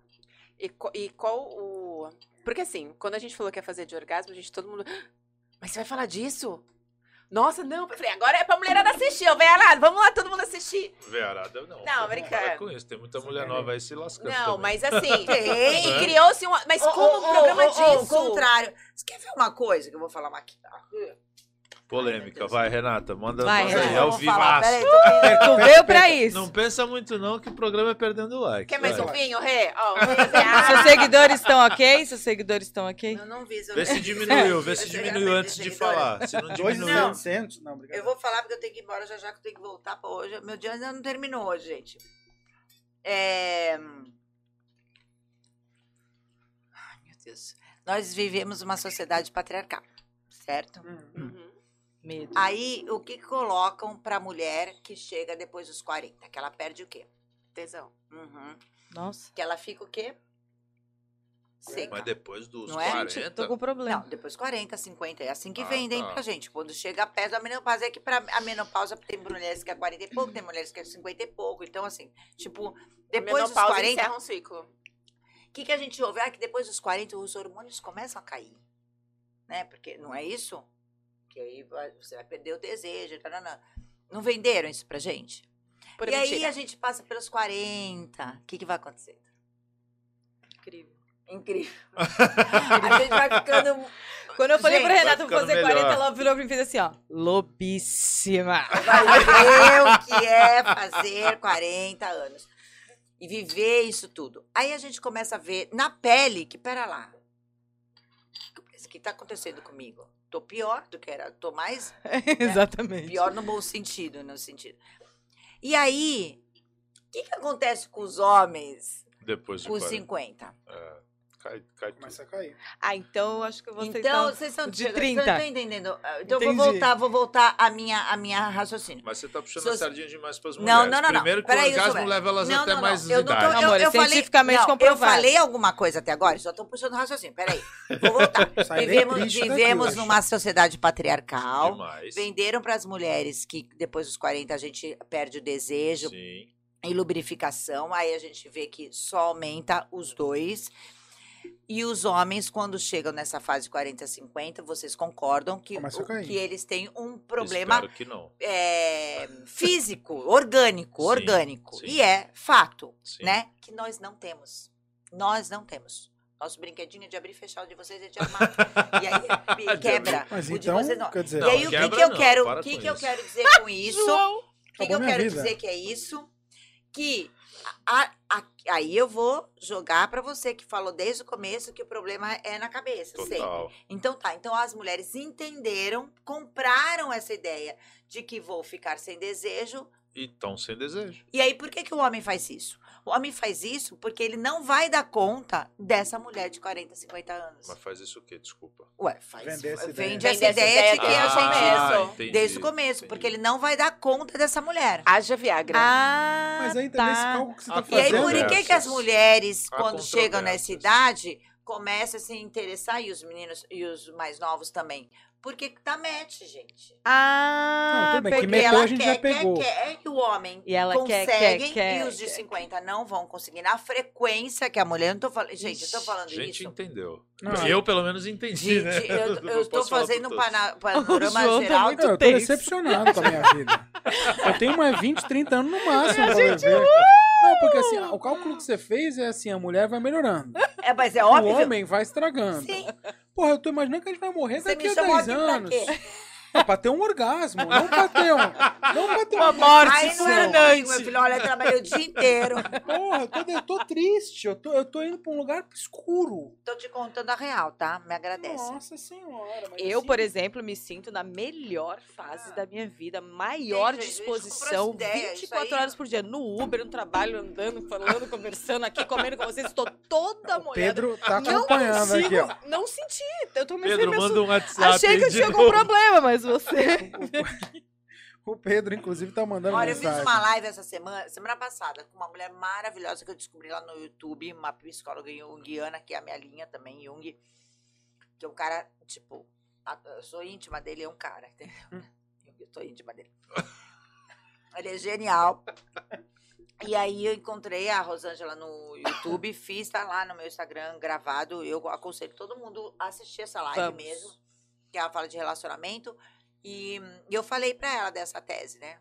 E, e qual o. Porque assim, quando a gente falou que ia fazer de orgasmo, a gente todo mundo. "Ah, Mas você vai falar disso? Nossa, não. Eu falei, agora é pra mulherada assistir. Eu venho lá, vamos lá, todo mundo assisir. Verada, não. Não, brincando. Para com isso. Tem muita mulher nova aí se lascando. Não, também. mas assim. Tem. E criou-se um. Mas Ô, como ô, o programa ô, ô, ô, disso? Ao contrário. Você quer ver uma coisa que eu vou falar aqui? Polêmica, vai, Renata. Manda, Vai, manda aí, Renata, ao vou falar. vivaço. Peraí, pensando. Tu veio pra isso. Não pensa muito não que o programa é perdendo like. Quer mais vai. um vinho, Rê? Ó, Seus seguidores estão ok? Seus seguidores estão ok? Eu não vi. eu Vê se diminuiu, vê se diminuiu antes de falar. Se não Dois diminuiu. Não. 700? Não, obrigado. Eu vou falar porque eu tenho que ir embora já já que eu tenho que voltar pra hoje. Meu dia ainda não terminou hoje, gente. É... Ai, meu Deus. Nós vivemos uma sociedade patriarcal, certo? Hum. Medo. Aí, o que colocam pra mulher que chega depois dos 40? Que ela perde o quê? Tesão. Uhum. Nossa, Que ela fica o quê? Seca. Mas depois dos Não é? 40. tô com problema. Não, depois 40, 50. É assim que Ah, vendem tá. pra gente. Quando chega perto da menopausa, é que pra a menopausa tem mulheres que é 40 e pouco, tem mulheres que é 50 e pouco. Então, assim, tipo, depois dos Menopausa 40. encerra um ciclo. O que, que a gente ouve? Ah, que depois dos 40 os hormônios começam a cair. Né? Porque não é isso? Que aí vai- você vai perder o desejo. Não venderam isso pra gente? Por e aí mentira. a gente passa pelos 40. O que, que vai acontecer? Incrível. Incrível. a gente vai ficando. Quando eu falei Gente, pra Renata vai vou fazer ficando 40, melhor. ela virou pra mim e fez assim, ó. Lobíssima. Vai ver o que é fazer 40 anos. E viver isso tudo. Aí a gente começa a ver na pele que, pera lá. O que está acontecendo comigo? Tô pior do que era. Tô mais Exatamente. pior no bom sentido, no sentido. E aí, o que, que acontece com os homens Depois de com 40. 50? É, cai, cai tudo. Começa a cair. Ah, então eu acho que eu vou Então, aceitar. vocês estão de chegando- 30. Estão entendendo? Então, eu vou voltar, vou voltar a minha, a minha raciocínio. Mas você tá puxando a sardinha demais pras Não, mulheres. não, não, não. Primeiro que o orgasmo Silvério. leva elas Não, até não, mais não. Eu não tô, idade. eu, Amor, eu é falei, cientificamente não, eu comprovado. falei alguma coisa até agora, só tô puxando raciocínio. Peraí, vou voltar. Vivemos daqui, vivemos eu numa sociedade patriarcal. Demais. Venderam para as mulheres que depois dos 40 a gente perde o desejo Sim. e lubrificação. Aí a gente vê que só aumenta os dois. E os homens, quando chegam nessa fase 40, 50, vocês concordam que, o- que eles têm um problema Espero que não. é, físico, orgânico, Sim, orgânico. sim. E é fato, Sim. né? Que nós não temos. Nós não temos. Nosso brinquedinho de abrir e fechar o de vocês é de armar. e aí De quebra. Mas o de então, vocês não. quer dizer, e aí o que, que eu não, quero, o que, que eu quero dizer com isso? O que, que eu quero vida. dizer que é isso? Que a- a- aí eu vou jogar pra você que falou desde o começo que o problema é na cabeça, sempre. Total. Então tá, então as mulheres entenderam, compraram essa ideia de que vou ficar sem desejo. E tão sem desejo. E aí por que que o homem faz isso? O homem faz isso porque ele não vai dar conta dessa mulher de 40, 50 anos. Mas faz isso o quê? Desculpa. Ué, faz. Vender essa ideia. vende essa Vende essa ideia, de que desde a o gente começo. entendi, desde o começo, entendi. porque ele não vai dar conta dessa mulher. Haja Viagra. Ah, Mas aí também esse tá. cálculo que você tá Ah, E aí, fazendo. por que, que as mulheres, quando chegam nessa idade, começam a se interessar, e os meninos e os mais novos também? Porque dá match, gente. Ah, Não, bem, que porque meteu ela a gente quer, já pegou. Quer, quer, e o homem E ela quer, consegue, quer, quer, e os de quer. 50 não vão conseguir. Na frequência que a mulher, eu não tô falando. Gente, eu tô falando A gente isso. entendeu. Não. Eu, pelo menos, entendi, né? Gente, eu, Não eu estou falar por fazendo um pana- panorama João tá geral. muito Não, eu tô tenso. decepcionado com a minha vida. Eu tenho mais 20, 30 anos no máximo pra viver. Não, porque assim, o cálculo que você fez é assim, a mulher vai melhorando. É, mas é O óbvio. homem vai estragando. Sim. Porra, eu tô imaginando que a gente vai morrer Você daqui a chamou 10 aqui pra anos. É pra ter um orgasmo, não pra ter um. Não pra ter Uma uma morte Aí não é fulminante. domingo, meu filho. Olha, eu trabalhei o dia inteiro. Porra, eu tô, eu tô triste. Eu tô, eu tô indo pra um lugar escuro. Tô te contando a real, tá? Me agradece. Nossa senhora. mas Eu, assim, por exemplo, me sinto na melhor fase da minha vida, maior gente disposição, comprou essa ideia, isso 24 aí- horas por dia, no Uber, no trabalho, andando, falando, conversando aqui, comendo com vocês, estou toda O molhada. Pedro tá não acompanhando consigo, aqui, ó. não senti, eu tô me Pedro, me assu- manda um WhatsApp. Achei que eu tinha algum problema, mas você... O Pedro, inclusive, tá mandando Olha, eu fiz mensagem. uma live essa semana, semana passada, com uma mulher maravilhosa que eu descobri lá no YouTube, uma psicóloga junguiana, que é a minha linha também, Jung. Que é um cara, tipo, eu sou íntima dele, é um cara, entendeu? Hum. Eu sou íntima dele. Ele é genial. E aí eu encontrei a Rosângela no YouTube, fiz, tá lá no meu Instagram gravado. Eu aconselho todo mundo a assistir essa live Vamos. mesmo, que ela fala de relacionamento. E, eu falei pra ela dessa tese, né?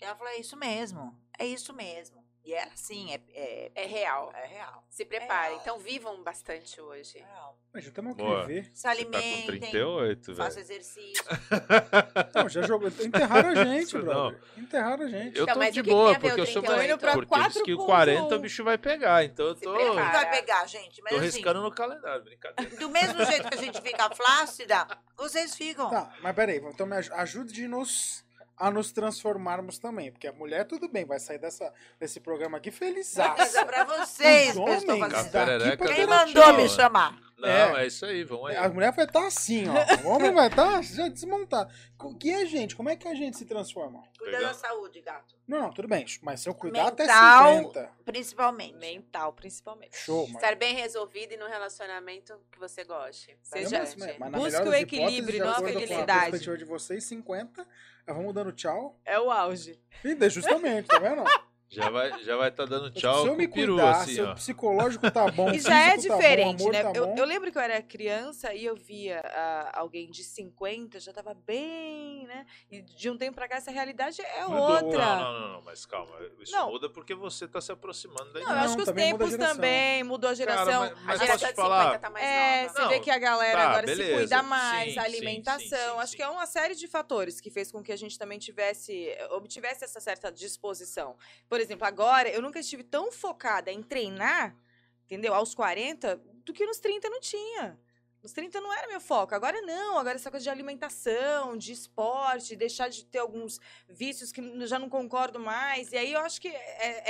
E ela falou: é isso mesmo, é isso mesmo. E ela, sim, é, é, É real. é real. Se preparem. É. Então vivam bastante hoje. é real. Mas já estamos aqui ver. Se Você tá com alimentem, 38, façam velho. exercício. Não, já jogou. Enterraram a gente, brother. Enterraram a gente. Eu Então, tô de boa, porque eu sou 38? mais. Porque diz que o 4.1. 40 o bicho vai pegar. Então eu tô. Não vai pegar, gente, mas tô assim, riscando no calendário, brincadeira. do mesmo jeito que a gente fica flácida, vocês ficam. Tá, mas peraí, então me aj- ajude nos a nos transformarmos também. Porque a mulher, tudo bem, vai sair dessa, desse programa aqui feliz. Mas é pra vocês daqui pra Quem mandou me chamar? Não, É. é, isso aí, vamos aí. A mulher vai estar assim, ó. O homem vai estar já desmontado. Co- Que a gente? Como é que a gente se transforma? Cuida da saúde, gato. Não, não, tudo bem. Mas se eu cuidar até Mental. 50. Principalmente. Mental, principalmente. Show, mas. Estar bem resolvido e num relacionamento que você goste. Seja- busque melhor o equilíbrio, não a felicidade. perspectiva de vocês, 50. Já vamos dando tchau. É o auge. E daí, justamente, tá vendo? Já vai já vai tá dando se tchau eu com me o peru, cuidar, assim, se o ó. psicológico tá bom, E já é físico tá bom, diferente, né? tá eu, eu lembro que eu era criança e eu via ah, alguém de 50, já tava bem, né? E de um tempo pra cá, essa realidade é Mudou. outra. Não, não, não, não, mas calma. Isso Não. muda porque você tá se aproximando da Não, eu idade. acho que os também muda a tempos geração. também, mudou a geração. Cara, mas, A mas geração posso de falar? 50 tá mais É, nova. você Não, vê que a galera tá, agora se beleza. cuida mais, Sim, a sim, alimentação. sim, sim, Acho sim. que é uma série de fatores que fez com que a gente também tivesse, obtivesse essa certa disposição. Por exemplo, agora eu nunca estive tão focada em treinar, entendeu? Aos 40, do que nos 30 não tinha. Nos 30 não era meu foco. Agora não. Agora essa coisa de alimentação, de esporte, deixar de ter alguns vícios que eu já não concordo mais. E aí eu acho que é,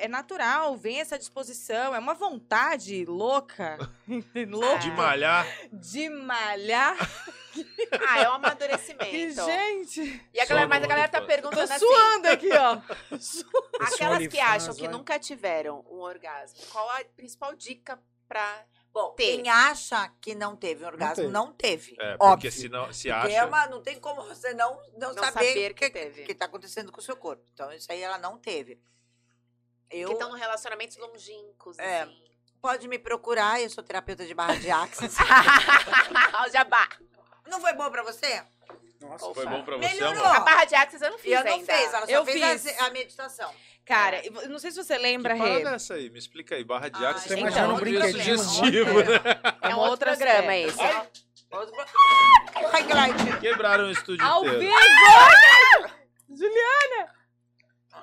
é- é natural, vem essa disposição, é uma vontade louca. louca De malhar. de malhar. Ah, é um Que, amadurecimento. gente, E a galera, mas a galera tá perguntando assim. suando aqui, ó. Aquelas que acham que nunca tiveram um orgasmo, qual a principal dica pra. Bom, Ter. quem acha que não teve um orgasmo, teve. não teve. É, Óbvio. porque se, não, se Porque acha. é uma- não tem como você não, não, Não saber, saber o que que teve. que tá acontecendo com o seu corpo. Então, isso aí ela não teve. Eu, Que estão em relacionamentos longínquos, É. assim. pode me procurar, eu sou terapeuta de barra de axis. Ó, o jabá. Não foi bom pra você? Nossa, Foi bom pra você, Melhorou. amor? A barra de axis eu não fiz E eu não ainda. fez, ela só Eu fez fiz. A, a meditação. Cara, eu não sei se você lembra, Que Rê. parada é essa aí? Me explica aí. Barra de axis. É imagina um brinquedinho sugestivo, né? É um outro outra programa esse. Ai. Quebraram o estúdio Ao inteiro. vivo! Juliana!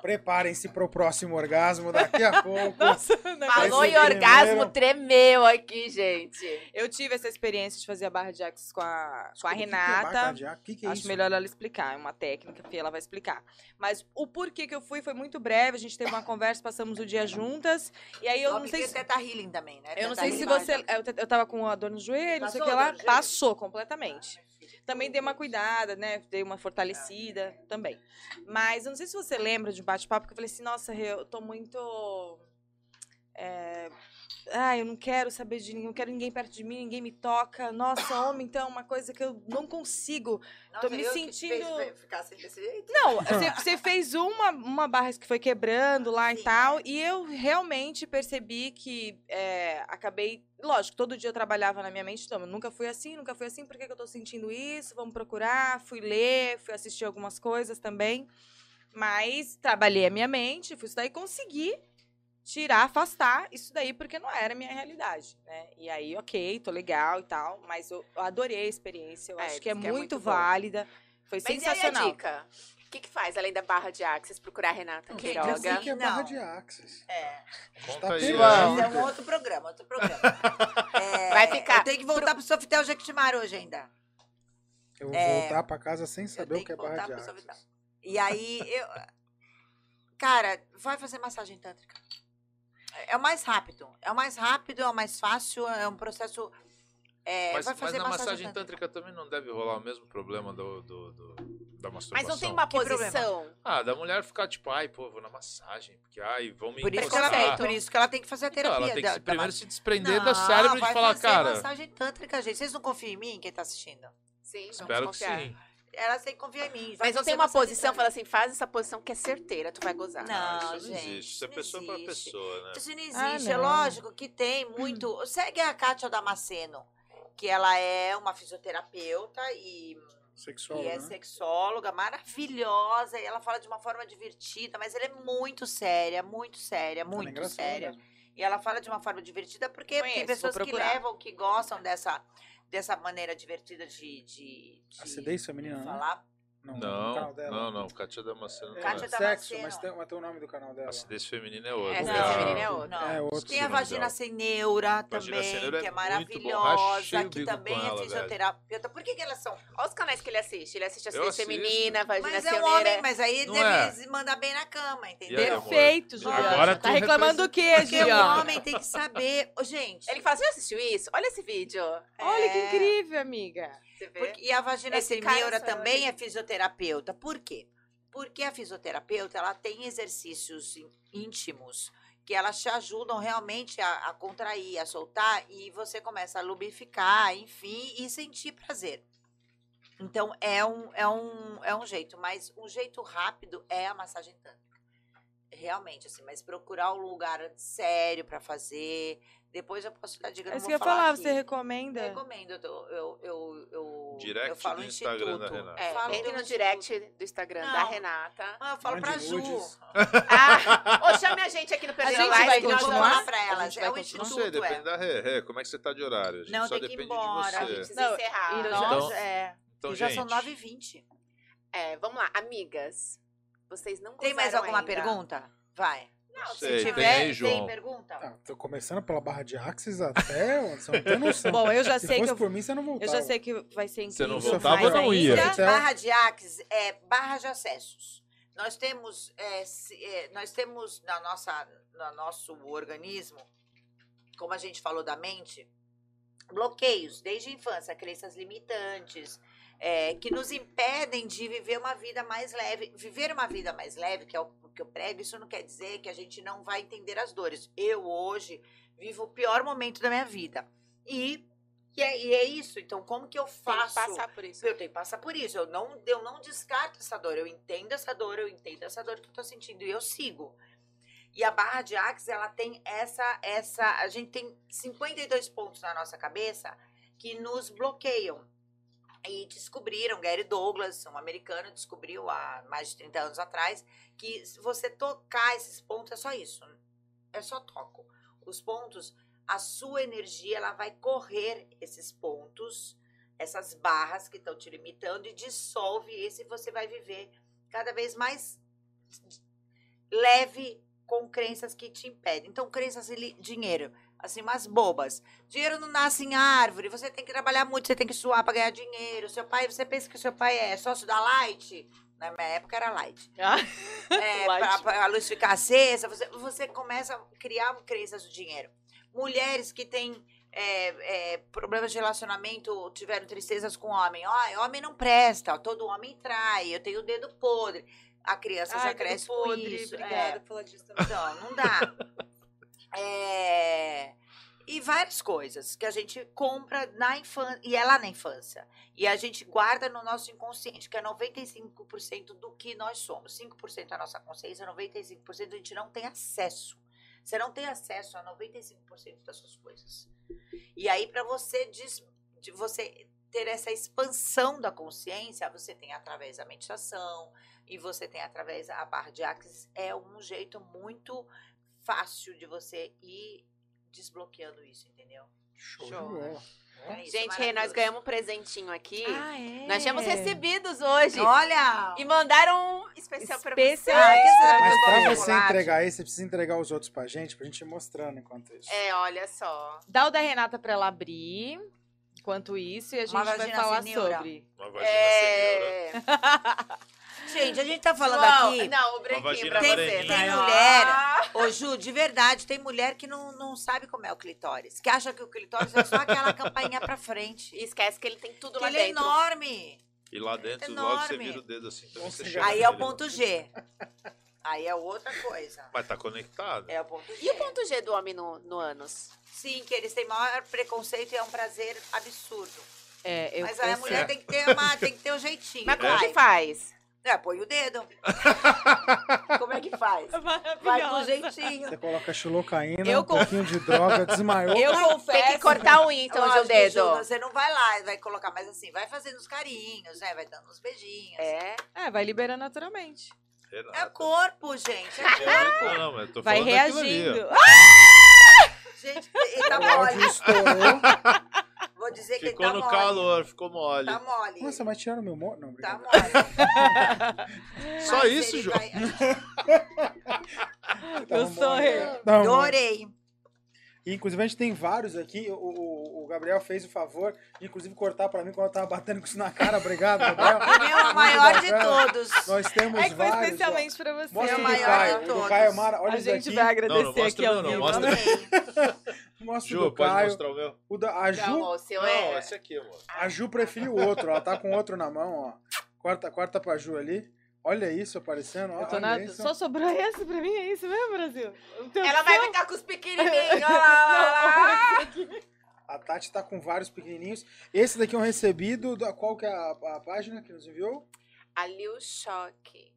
Preparem-se pro próximo orgasmo daqui a pouco. Nossa, Falou Esse em orgasmo, tremeu aqui, gente. eu tive essa experiência de fazer a barra de axis com a, com a o que que é Renata. barra de ar? O que, que é Acho isso? melhor ela explicar, é uma técnica que ela vai explicar. Mas o porquê que eu fui foi muito breve, a gente teve uma conversa, passamos o dia juntas. E aí eu não sei porque se. Teta Healing também, né? Eu não sei se você. ajuda. Eu, te- eu tava com a dor no joelho, não sei o que Passou lá. Passou completamente. Também dei uma cuidada, né? Dei uma fortalecida também. Mas eu não sei se você lembra de um bate-papo que eu falei assim, nossa, eu tô muito. É... Ah, eu não quero saber de ninguém, não quero ninguém perto de mim, ninguém me toca. Nossa, homem, então é uma coisa que eu não consigo. Nossa, me que te sentindo- ficar assim desse jeito. Não, você, você fez uma, uma barra que foi quebrando lá e Sim. tal, e eu realmente percebi que é, acabei. Lógico, todo dia eu trabalhava na minha mente, então, eu nunca fui assim, nunca fui assim, por que, que eu tô sentindo isso? Vamos procurar. Fui ler, fui assistir algumas coisas também. Mas trabalhei a minha mente, fui estudar e consegui tirar, afastar isso daí, porque não era a minha realidade, né? E aí, ok, tô legal e tal, mas eu, eu adorei a experiência, eu É, acho que é que é muito, muito bom. válida. Foi Mas e aí sensacional. a dica? O que, que faz, além da barra de Axis, procurar a Renata Queiroga? que é barra de Axis. É. Conta Tá aí. Mas é um outro programa, outro programa. É, Vai ficar- Eu tenho que voltar pro Sofitel Jequitimar hoje ainda. Eu vou É. voltar pra casa sem saber o que é que barra voltar de pro Axis. Sofitel. E aí, eu... Cara, vai fazer massagem tântrica. É o mais rápido. É o mais rápido, é o mais fácil, é um processo... é, Mas, vai mas fazer na massagem, massagem tântrica também não deve rolar o mesmo problema do, do, do- da masturbação. Mas não tem uma Que problema? posição. Ah, da mulher ficar tipo, ai, pô, vou na massagem, porque ai, vão me Por isso, que ela, encostar. por isso que ela tem que fazer a Então, terapia. ela tem que da- se, da primeiro ma- se desprender Não, do cérebro vai de falar, fazer cara, massagem tântrica, gente. Vocês não confiam em mim, quem tá assistindo? Sim, espero que sim. Elas têm que confiar em mim. Mas não tem uma posição, fala assim, faz essa posição que é certeira, tu vai gozar. Não, Ah, isso não gente, existe. Isso é não pessoa pra existe. pessoa, né? Isso não Ah, existe. é não. lógico que tem muito. Segue a Kátia Damasceno, que ela é uma fisioterapeuta e, Sexual, e é né? sexóloga maravilhosa. E ela fala de uma forma divertida, mas ela é muito séria, muito séria, Ela é muito engraçada séria. mesmo. E ela fala de uma forma divertida porque Conheço, tem pessoas que levam, que gostam dessa, dessa maneira divertida de, de, de Acidez feminina, não? falar. Não, Não, dela. não, não. Kátia Damasceno não Kátia é. Damasceno. Sexo, mas tem, mas tem o nome do canal dela. Acidez feminina é outra. Essa Não. feminina é outra. Não. É outro. Tem a vagina sem neura também, sem neura é que é maravilhosa, que também é fisioterapeuta. Por que, que elas são? Olha os canais que ele assiste. Ele assiste acidez feminina, vagina Mas é um homem, mas aí Não deve é. se mandar bem na cama, entendeu? Perfeito, Juliana. Agora tá reclamando do quê, Porque o Juliana? homem tem que saber. Gente, Ele fala, você já assistiu isso? Olha esse vídeo. Olha que é, incrível, amiga. Porque- e a vagina Esse também é fisioterapeuta. Por quê? Porque a fisioterapeuta ela tem exercícios ín- íntimos que elas te ajudam realmente a, a contrair, a soltar e você começa a lubrificar, enfim, e sentir prazer. Então é um, é um, é um jeito, mas um jeito rápido é a massagem tântrica. Realmente, assim, mas procurar um lugar sério pra fazer. Depois eu posso dar dica. É não isso que eu ia falar, aqui. você recomenda? Recomendo, eu, tô- eu, eu, eu, Direct eu falo do Instagram da instituto. Renata. É, Falo entre no instituto. direct do Instagram da Não. Renata. Ah, eu falo Mande pra Ju. nudes. Ah, ô, chame a gente aqui no A Perdendo gente Live. vai que nós continuar? pra A elas. É o continuar? Não instituto, sei, depende é. da Rê. Rê, como é que você tá de horário? A gente Não, só tem que ir depende embora. de A gente você. precisa Não, encerrar. e Nós, Então- é, Então, e já gente, são 9h20. É, vamos lá, amigas. Vocês não Tem mais alguma ainda. pergunta? Vai. Não, Sei, Se tem tiver, tem João? pergunta? Ah, tô começando pela barra de Axis até onde? Você não tem noção. Bom, eu já Se sei que fosse eu, por mim, você não eu voltava. já sei que vai ser Você não incrível. voltava, mais não ia. ainda. Gente, barra de Axis é barra de acessos. Nós temos, é, se- é, nós temos na nossa, no nosso organismo, como a gente falou da mente, bloqueios desde a infância, crenças limitantes, é, que nos impedem de viver uma vida mais leve. Viver uma vida mais leve, que é o que eu prego, isso não quer dizer que a gente não vai entender as dores. Eu, hoje, vivo o pior momento da minha vida. E, e, é, e é isso. Então, como que eu Tem que faço? passar por isso. Eu tenho que passar por isso. Eu não, eu não descarto essa dor. Eu entendo essa dor, eu entendo essa dor que eu tô sentindo e eu sigo. E a barra de Axis, ela tem essa, essa. A gente tem 52 pontos na nossa cabeça que nos bloqueiam. E descobriram, Gary Douglas, um americano, descobriu há mais de 30 anos atrás, que se você tocar esses pontos, é só isso. É só toco. Os pontos, a sua energia, ela vai correr esses pontos essas barras que estão te limitando e dissolve esse e você vai viver cada vez mais leve com crenças que te impedem. Então, crenças de dinheiro, assim, umas bobas. Dinheiro não nasce em árvore, você tem que trabalhar muito, você tem que suar para ganhar dinheiro. Seu pai, você pensa que seu pai é sócio da Light? Na minha época era Light. Ah, É, Light. pra, pra a luz ficar acesa, você, você começa a criar crenças do dinheiro. Mulheres que têm é, é, problemas de relacionamento, tiveram tristezas com homem. Ó, homem não presta, ó, todo homem trai, eu tenho o dedo podre. A criança já Ai, cresce com podre, isso. Obrigada é. por falar disso também. Então, não dá. É, E várias coisas que a gente compra na infância, e é lá na infância. E a gente guarda no nosso inconsciente, que é 95% do que nós somos. 5% da nossa consciência, 95% a gente não tem acesso. Você não tem acesso a 95% das suas coisas. E aí, para você, des- de você ter essa expansão da consciência, você tem através da meditação, e você tem através da barra de Axis, é um jeito muito fácil de você ir desbloqueando isso, entendeu? Show, Show. é isso, Gente, nós ganhamos um presentinho aqui. Ah, é? Nós tínhamos recebidos hoje. Olha! E mandaram um especial pra você. Especial. Ah, Mas pra você entregar aí, você precisa entregar os outros pra gente, pra gente ir mostrando enquanto isso. É, olha só. Dá o da Renata pra ela abrir. Enquanto isso, e a gente Uma vai falar senhora. sobre. Uma vagina. É... Gente, a gente tá falando João, aqui. Não, o branquinho vagina pra Tem, tem mulher, Ah, ô Ju, de verdade, tem mulher que não, não sabe como é o clitóris. Que acha que o clitóris é só aquela campainha pra frente. E esquece que ele tem tudo Que lá ele é dentro. enorme. E lá dentro, Enorme. logo você vira o dedo assim, também você chega Aí é o ponto G. Aí é outra coisa. Mas tá conectado. É o ponto G. E o ponto G do homem no, no ânus? Sim, que eles têm maior preconceito e é um prazer absurdo. É, eu, Mas aí a mulher É. tem que ter uma, tem que ter um jeitinho. Mas como vai. que faz? É, põe o dedo. Como é que faz? Vai com jeitinho. Você coloca xilocaína, Eu um pouquinho de droga, desmaiou. Eu confesso. Tem que cortar a unha, então, de dedo. Ju, Você não vai lá e vai colocar, mas assim, vai fazendo os carinhos, né? Vai dando uns beijinhos. É. É, vai liberando naturalmente. Renata. É corpo, gente. É corpo. Não, não, mas eu tô Vai reagindo. Gente, ele tá mole. Vou dizer que Ficou ele tá no mole. calor, ficou mole. Tá mole. Nossa, mas tiraram meu mo... Não, Tá brincadeira. mole. Só Mas isso, João? vai- Tava Eu mole. Tava mole. Adorei. E, Inclusive, a gente tem vários aqui. O, o- o Gabriel fez o favor de, inclusive, cortar pra mim quando eu tava batendo com isso na cara. Obrigado, Gabriel. O meu é o maior de todos. Nós temos É que foi vários. especialmente pra você. Mostra É o o do maior Caio. de todos. Caio é mara... Olha A isso gente aqui. vai agradecer Não, não aqui ao vivo. Mostra. O Ju, do pode Caio. mostrar o meu? O da, a Ju, Não, o seu Não, é. esse aqui, amor. a Ju preferiu o outro. Ela tá com outro na mão, ó. Corta, corta pra Ju ali. Olha isso aparecendo. Olha na- isso. Só sobrou esse pra mim, é isso mesmo, Brasil? Tem Ela vai ficar com os pequenininhos. ó lá, lá, lá. A Tati tá com vários pequenininhos. Esse daqui é um recebido. Da, qual que é a, a página que nos enviou? A Liu Choque.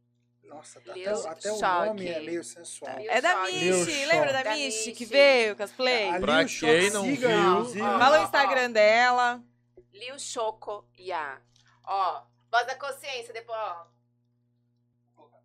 Nossa, tá Lil até, até o nome é meio sensual. Lil É da Michi, lembra da Da Michi que veio, cosplay? A Pra quem não siga, viu, ó. Fala o Instagram dela. Liu Choco Ya. Ó, voz da consciência depois, ó.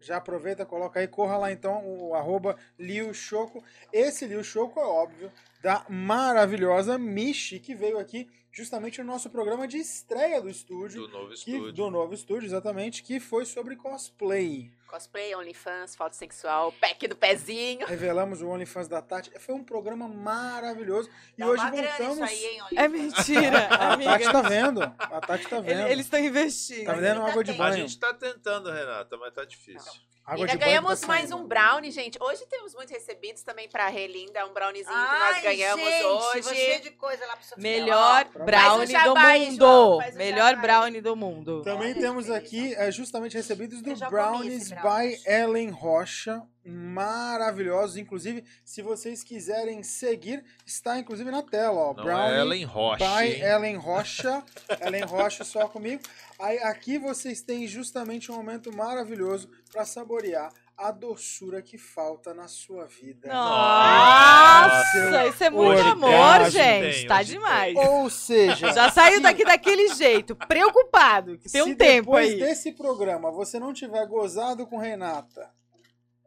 Já aproveita, coloca aí, corra lá então, o arroba Liu Choco. Esse Liu Choco é óbvio, da maravilhosa Michi, que veio aqui justamente no nosso programa de estreia do estúdio. Do novo que- estúdio. do novo estúdio, exatamente, que foi sobre cosplay. Cosplay, OnlyFans, foto sexual, pack do pezinho. Revelamos o OnlyFans da Tati. Foi um programa maravilhoso. E Dá hoje uma grana voltamos. isso aí, hein, É mentira, A Tati tá vendo. A Tati tá vendo. Eles estão investindo. Tá vendendo água de A A banho. gente tá tentando, Renata, mas tá difícil. Água ganhamos tá mais um brownie, gente. Hoje temos muitos recebidos também pra Relinda, um browniezinho que nós Ai, ganhamos gente, hoje. cheio de coisa lá pro. Melhor Ó, brownie um jabá do mundo. João, um Melhor jabá aí. brownie do mundo. Também temos aqui é, justamente recebidos do Brownies esse by. Ellen Rocha. Maravilhosos. Inclusive, se vocês quiserem seguir, está inclusive na tela. Ó, Não Brownie é Ellen Rocha, by hein? Ellen Rocha. Ellen Rocha só comigo. Aí, aqui vocês têm justamente um momento maravilhoso para saborear a doçura que falta na sua vida. Nossa, isso é muito Orgasmo amor, gente. tem, Tá hoje demais. Ou seja, Já saiu se- daqui daquele jeito, preocupado, que tem se um tempo depois aí. desse programa você não tiver gozado com Renata,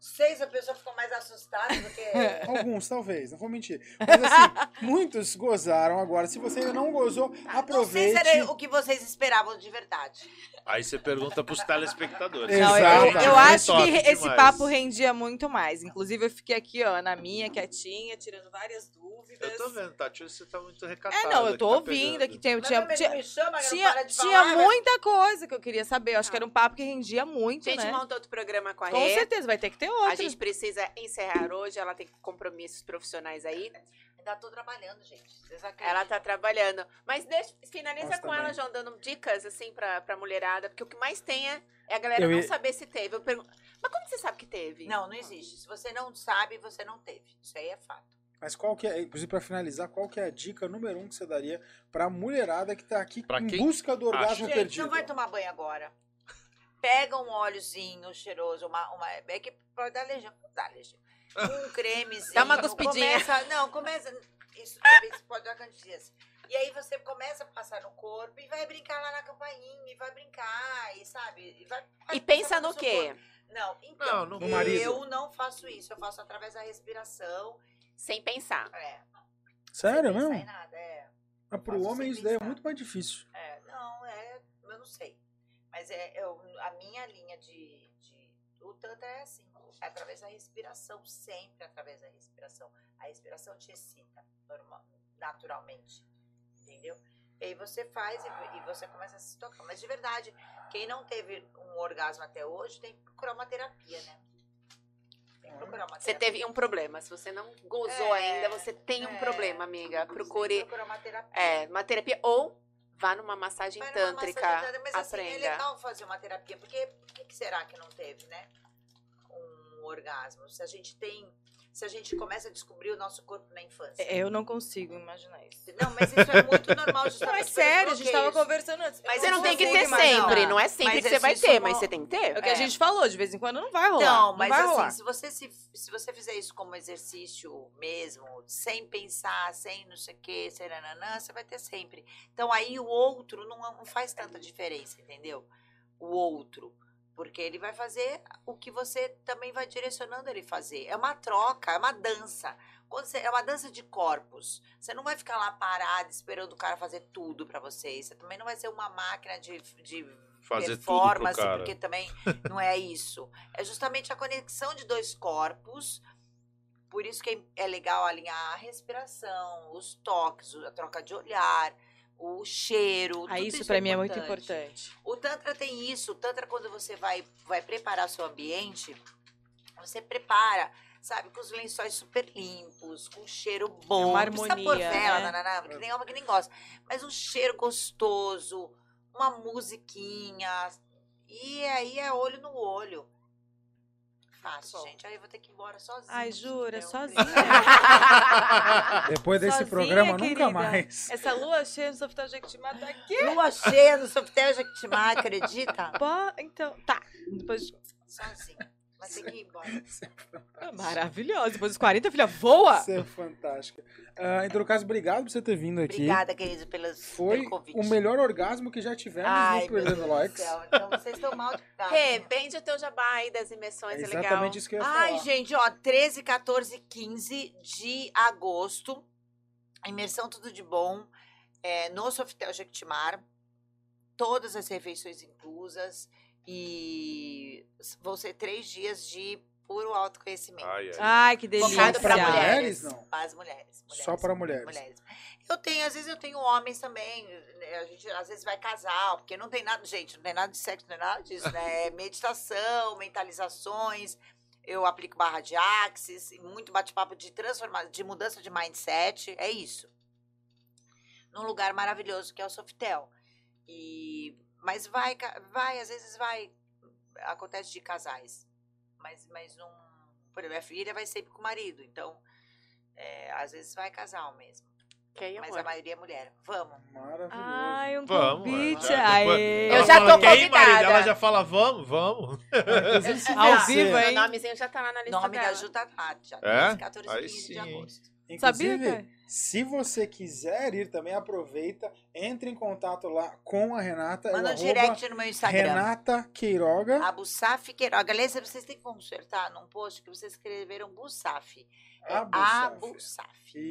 Sei se a pessoa ficou mais assustada do que... Alguns, talvez, não vou mentir. Mas assim, muitos gozaram agora. Se você ainda não gozou, Não sei se aproveite. era o que vocês esperavam de verdade. Aí você pergunta pros telespectadores. Não, eu, Exato. eu acho Top que re- esse demais. papo rendia muito mais. Inclusive, eu fiquei aqui, ó, na minha, quietinha, tirando várias dúvidas. Eu tô vendo, Tati, você tá muito recatada. É, não, eu tô que tá ouvindo pegando. aqui. Tinha, tinha, chama, tinha, para de tinha falar, mas- muita coisa que eu queria saber. Eu acho que era um papo que rendia muito, A gente né? montou outro programa com a Com Rê. certeza, vai ter que ter outro. A gente precisa encerrar hoje, ela tem compromissos profissionais aí. Ainda tô trabalhando, gente. Ela tá trabalhando. Mas deixa, finaliza Nós com também. ela, João, dando dicas, assim, pra, pra mulherada. Porque o que mais tem é, é a galera Eu não ia- saber se teve. Eu pergunto, mas como você sabe que teve? Não, não existe. Se você não sabe, você não teve. Isso aí é fato. Mas qual que é, inclusive para finalizar, qual que é a dica número um que você daria pra mulherada que tá aqui Pra em quem busca do orgasmo. Gente, perdido? não vai tomar banho agora. Pega um óleozinho cheiroso, uma, uma é que pode dar alergia, alergia. Um cremezinho. Dá uma cuspidinha. Começa, não, começa, isso talvez pode dar candidíase. E aí você começa a passar no corpo e vai brincar lá na campainha, e vai brincar, e sabe? E, vai, vai E pensa no quê? corpo. Não, então, Não, no eu não faço isso, eu faço através da respiração. Sem pensar. É, Sério sem pensar mesmo? em nada, é. Mas pro Faço homem isso daí é muito mais difícil. É, não, é, eu não sei. Mas é, eu, a minha linha de. O Tantra é assim, é através da respiração, sempre através da respiração. A respiração te excita normal, naturalmente. Entendeu? E aí você faz e, e você começa a se tocar. Mas de verdade, quem não teve um orgasmo até hoje tem que procurar uma terapia, né? Tem que procurar uma Você teve um problema. Se você não gozou É, ainda, você tem um é. problema, amiga. Procure procurar uma terapia. é, uma terapia ou vá numa massagem Vai numa tântrica. massagem Mas assim, é aprenda. legal fazer uma terapia, porque por que será que não teve, né? Um orgasmo. Se a gente tem. Se a gente começa a descobrir o nosso corpo na infância. É, Eu não consigo imaginar isso. Não, mas isso é muito normal, Não, é sério, a gente tava bloqueios. conversando antes. Mas Você não tem que ter imaginar. sempre, não é sempre Mas que você vai ter, uma- mas você tem que ter. É o que a É. gente falou, de vez em quando não vai rolar. Então, não mas assim, rolar. se você, se, se você fizer isso como exercício mesmo, sem pensar, sem não sei o que, você vai ter sempre. Então aí o outro não, não faz tanta diferença, entendeu? O outro. Porque ele vai fazer o que você também vai direcionando ele fazer. É uma troca, é uma dança. Você- é uma dança de corpos. Você não vai ficar lá parado esperando o cara fazer tudo pra você. Você também não vai ser uma máquina de, de Fazer performance, porque também não é isso. É justamente a conexão de dois corpos. Por isso que é legal alinhar a respiração, os toques, a troca de olhar, o cheiro. Ah, tudo isso pra mim é muito importante. O Tantra tem isso. O Tantra, quando você vai, vai preparar seu ambiente, você prepara, sabe, com os lençóis super limpos, com um cheiro bom. uma não precisa pôr harmonia, vela, né? nananá, porque tem homem que nem gosta. Mas um cheiro gostoso, uma musiquinha. E aí é olho no olho. Fácil, bom. gente. Aí eu vou ter que ir embora sozinha. Ai, jura? Sozinha? Depois desse Sozinha, programa, nunca querida. mais. Essa lua cheia no Sofitel Jequitimá tá aqui. Lua cheia no Sofitel Jequitimá, acredita? Pô, então, tá. Depois... Sozinha. Mas tem que ir embora. Maravilhosa. Depois dos 40, filha, voa! Você é fantástica. Ah, em todo caso, obrigado por você ter vindo aqui. Obrigada, querido, pelos, Foi pelo convite. o melhor orgasmo que já tivemos Ai, no Perdendo Likes. céu. Então vocês estão mal de Rê, vende o teu jabá aí das É imersões, é, legal. exatamente isso que eu ia Ai, falar. gente, ó, 13, 14, 15 de agosto. Imersão Tudo de Bom é, no Sofitel Jequitimar. Todas as refeições inclusas. E vão ser três dias de puro autoconhecimento. Ai, ai. Ai, que delícia. Focado Pra mulheres. mulheres, não? Para as mulheres, mulheres. Só para mulheres. mulheres. Eu tenho, às vezes eu tenho homens também. né, A gente às vezes vai casal, porque não tem nada, gente, não tem nada de sexo, não tem nada disso, né? É meditação, mentalizações. Eu aplico barra de axis, e muito bate-papo de transformação, de mudança de mindset. É isso. Num lugar maravilhoso que é o Sofitel. E mas vai, vai, às vezes vai acontece de casais. Mas mas não, por exemplo, minha filha vai sempre com o marido, então é, às vezes vai casal mesmo. Ok, Mas amor. a maioria é mulher. Vamos. Maravilhoso. Ai, um Vamos, convite. é. Aê. Eu já tô "Quem, convidada." Marília? Ela já fala, vamos, vamos. Ao você- vivo, Meu hein? nomezinho já tá lá na lista Nome da dela. Ju tá lá, já. É? 13, 14 Aí 15 de sim. agosto. Sabia, Inclusive, cara? se você quiser ir também, aproveita, entre em contato lá com a Renata. Manda um direct no meu Instagram. Renata Queiroga. Abusaf Queiroga. Aliás, vocês têm que consertar num post que vocês escreveram Busaf. É.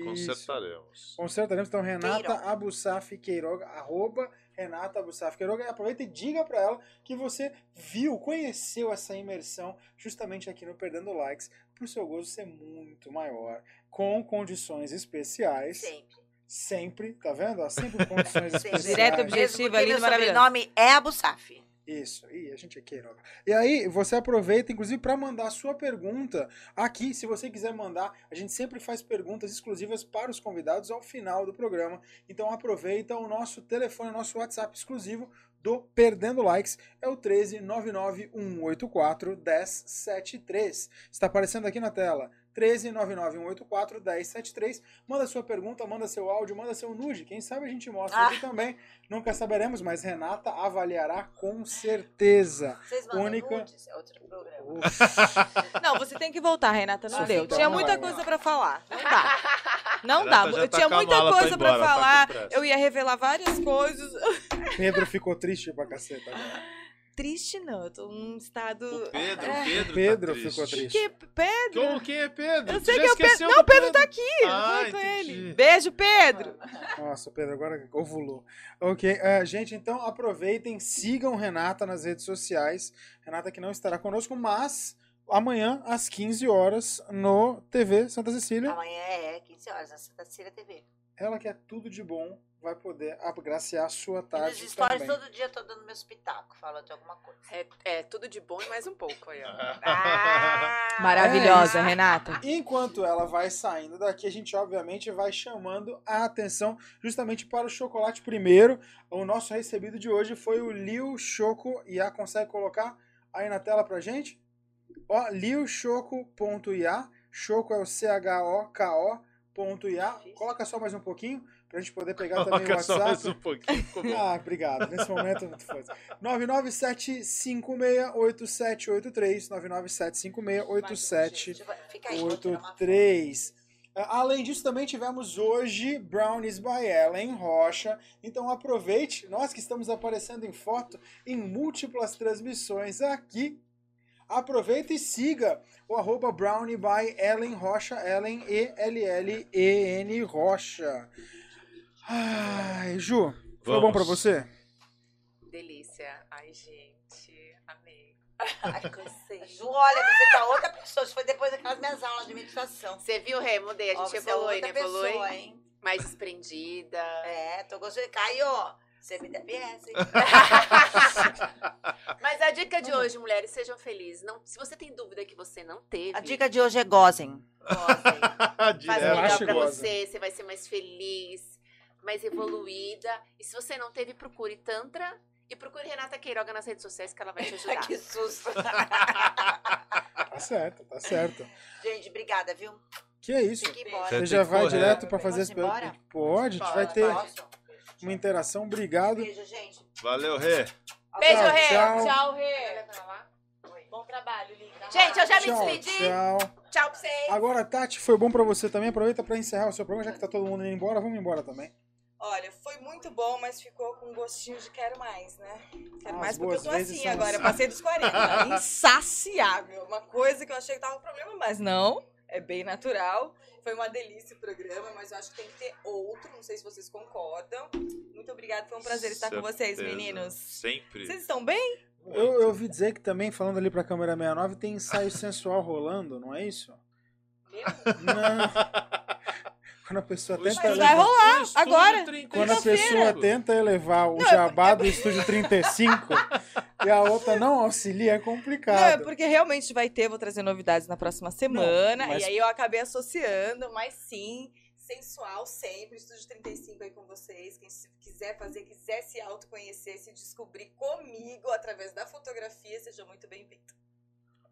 Consertaremos. Consertaremos. Então, Renata. Abusaf Queiroga, arroba Renata Abusaf Queiroga. E aproveita e diga pra ela que você viu, conheceu essa imersão justamente aqui no Perdendo Likes, pro seu gozo ser muito maior, com condições especiais. Sempre. Sempre, tá vendo? ó? Sempre condições Sempre. especiais. Direto, objetivo, meu maravilhoso. sobrenome é Abusaf. Isso, e a gente é Queiroga. E aí, você aproveita, inclusive, para mandar a sua pergunta aqui. Se você quiser mandar, a gente sempre faz perguntas exclusivas para os convidados ao final do programa. Então, aproveita o nosso telefone, o nosso WhatsApp exclusivo do Perdendo Likes. É o 13 184 1073. Está aparecendo aqui na tela. 13 184 1073. Manda sua pergunta, manda seu áudio, manda seu nude. Quem sabe a gente mostra Ah. aqui também. Nunca saberemos, mas Renata avaliará com certeza. Vocês mandam Única- nudes? É outro programa. Não, você tem que voltar, Renata. Não Ah, deu. então Tinha não muita coisa pra falar. Não dá. Não Renata dá. Eu tá tinha muita coisa pra embora, tá falar. pressa. Eu ia revelar várias coisas. Pedro ficou triste pra caceta. agora. Triste, não. Eu tô num estado. O Pedro, É. Pedro, Pedro tá triste. ficou triste. Que Pedro? Como, quem é Pedro? Eu sei que é o Pedro. Não, o Pedro tá aqui. Ah, com ele. Beijo, Pedro. Nossa, o Pedro agora ovulou. Ok, eh, gente, então aproveitem, sigam Renata nas redes sociais. Renata que não estará conosco, mas amanhã às 15 horas no TV Santa Cecília. Amanhã é 15 horas na Santa Cecília TV. Ela que é tudo de bom vai poder agraciar a sua E nos tarde stories também. todo dia eu tô dando meus pitacos, falando de alguma coisa. É, é tudo de bom e mais um pouco aí, ó. Ah, Maravilhosa, É. Renata. Enquanto ela vai saindo daqui, a gente obviamente vai chamando a atenção justamente para o chocolate primeiro. O nosso recebido de hoje foi o Liu Choco. E a consegue colocar aí na tela pra gente? Ó, liuchoco.ia. Choco é o C-H-O-K-O.ia. Coloca só mais um pouquinho pra gente poder pegar também o Coloca só mais WhatsApp. um pouquinho. ficou. Ah, obrigado. Nesse momento, muito foda. 997568783. 997568783. deixa eu- Fica aí, vou tirar uma foto. 83. Ah, Além disso, também tivemos hoje Brownies by Ellen Rocha. Então aproveite, nós que estamos aparecendo em foto em múltiplas transmissões aqui. Aproveita e siga o arroba Brownie by Ellen Rocha, Ellen E-L-L-E-N Rocha. Ai, Ju, foi bom pra você? Delícia. Ai, gente. Amei. Ai, cansei. Ju, olha, você tá outra pessoa. Isso foi depois daquelas minhas aulas de meditação. Você viu, Rê? Mudei. A Ó, gente você é evolui, né? Evolui. pessoa, hein? Mais desprendida. É, tô gostando. Caio, você me deve essa, hein? Mas a dica de hoje, mulheres, sejam felizes. Não, se você tem dúvida que você não teve, A dica de hoje é gozem. gozem. Faz o melhor pra goza. você, você vai ser mais feliz, mais evoluída. E se você não teve, procure Tantra e procure Renata Queiroga nas redes sociais que ela vai te ajudar. que susto. Tá certo, tá certo. Gente, obrigada, viu? Que é isso? Você Tem já vai correr. direto pra fazer Posso as ir embora? perguntas? Pode, a gente vai ter Posso? uma interação. Obrigado. Beijo, gente. Valeu, Rê. Beijo, Tchau, Rê. tchau. Tchau, Rê. Bom trabalho, linda. Gente, eu já me Tchau, despedi. tchau. Tchau pra vocês. Agora, Tati, foi bom pra você também. Aproveita pra encerrar o seu programa, já que tá todo mundo indo embora. Vamos embora também. Olha, foi muito bom, mas ficou com um gostinho de quero mais, né? Quero As mais porque eu tô assim são agora. Eu passei dos 40. Insaciável. Uma coisa que eu achei que tava um problema, mas não. É bem natural. Foi uma delícia o programa, mas eu acho que tem que ter outro. Não sei se vocês concordam. Muito obrigada. Foi um prazer estar com vocês, Certeza. meninos. Sempre. Vocês estão bem? Eu, eu ouvi dizer que também, falando ali pra câmera 69, tem ensaio sensual rolando, não é isso? Não. Quando a pessoa tenta estúdio- vai elevar, rolar agora. 35. quando a pessoa tenta elevar o Não, é jabá do estúdio 35 e a outra não auxilia, é Não, é complicado. porque realmente vai ter, vou trazer novidades na próxima semana. mas- E aí eu acabei associando, mas sim, sensual sempre. Estúdio 35 aí com vocês. Quem se quiser fazer, quiser se autoconhecer, se descobrir comigo através da fotografia, seja muito bem-vindo.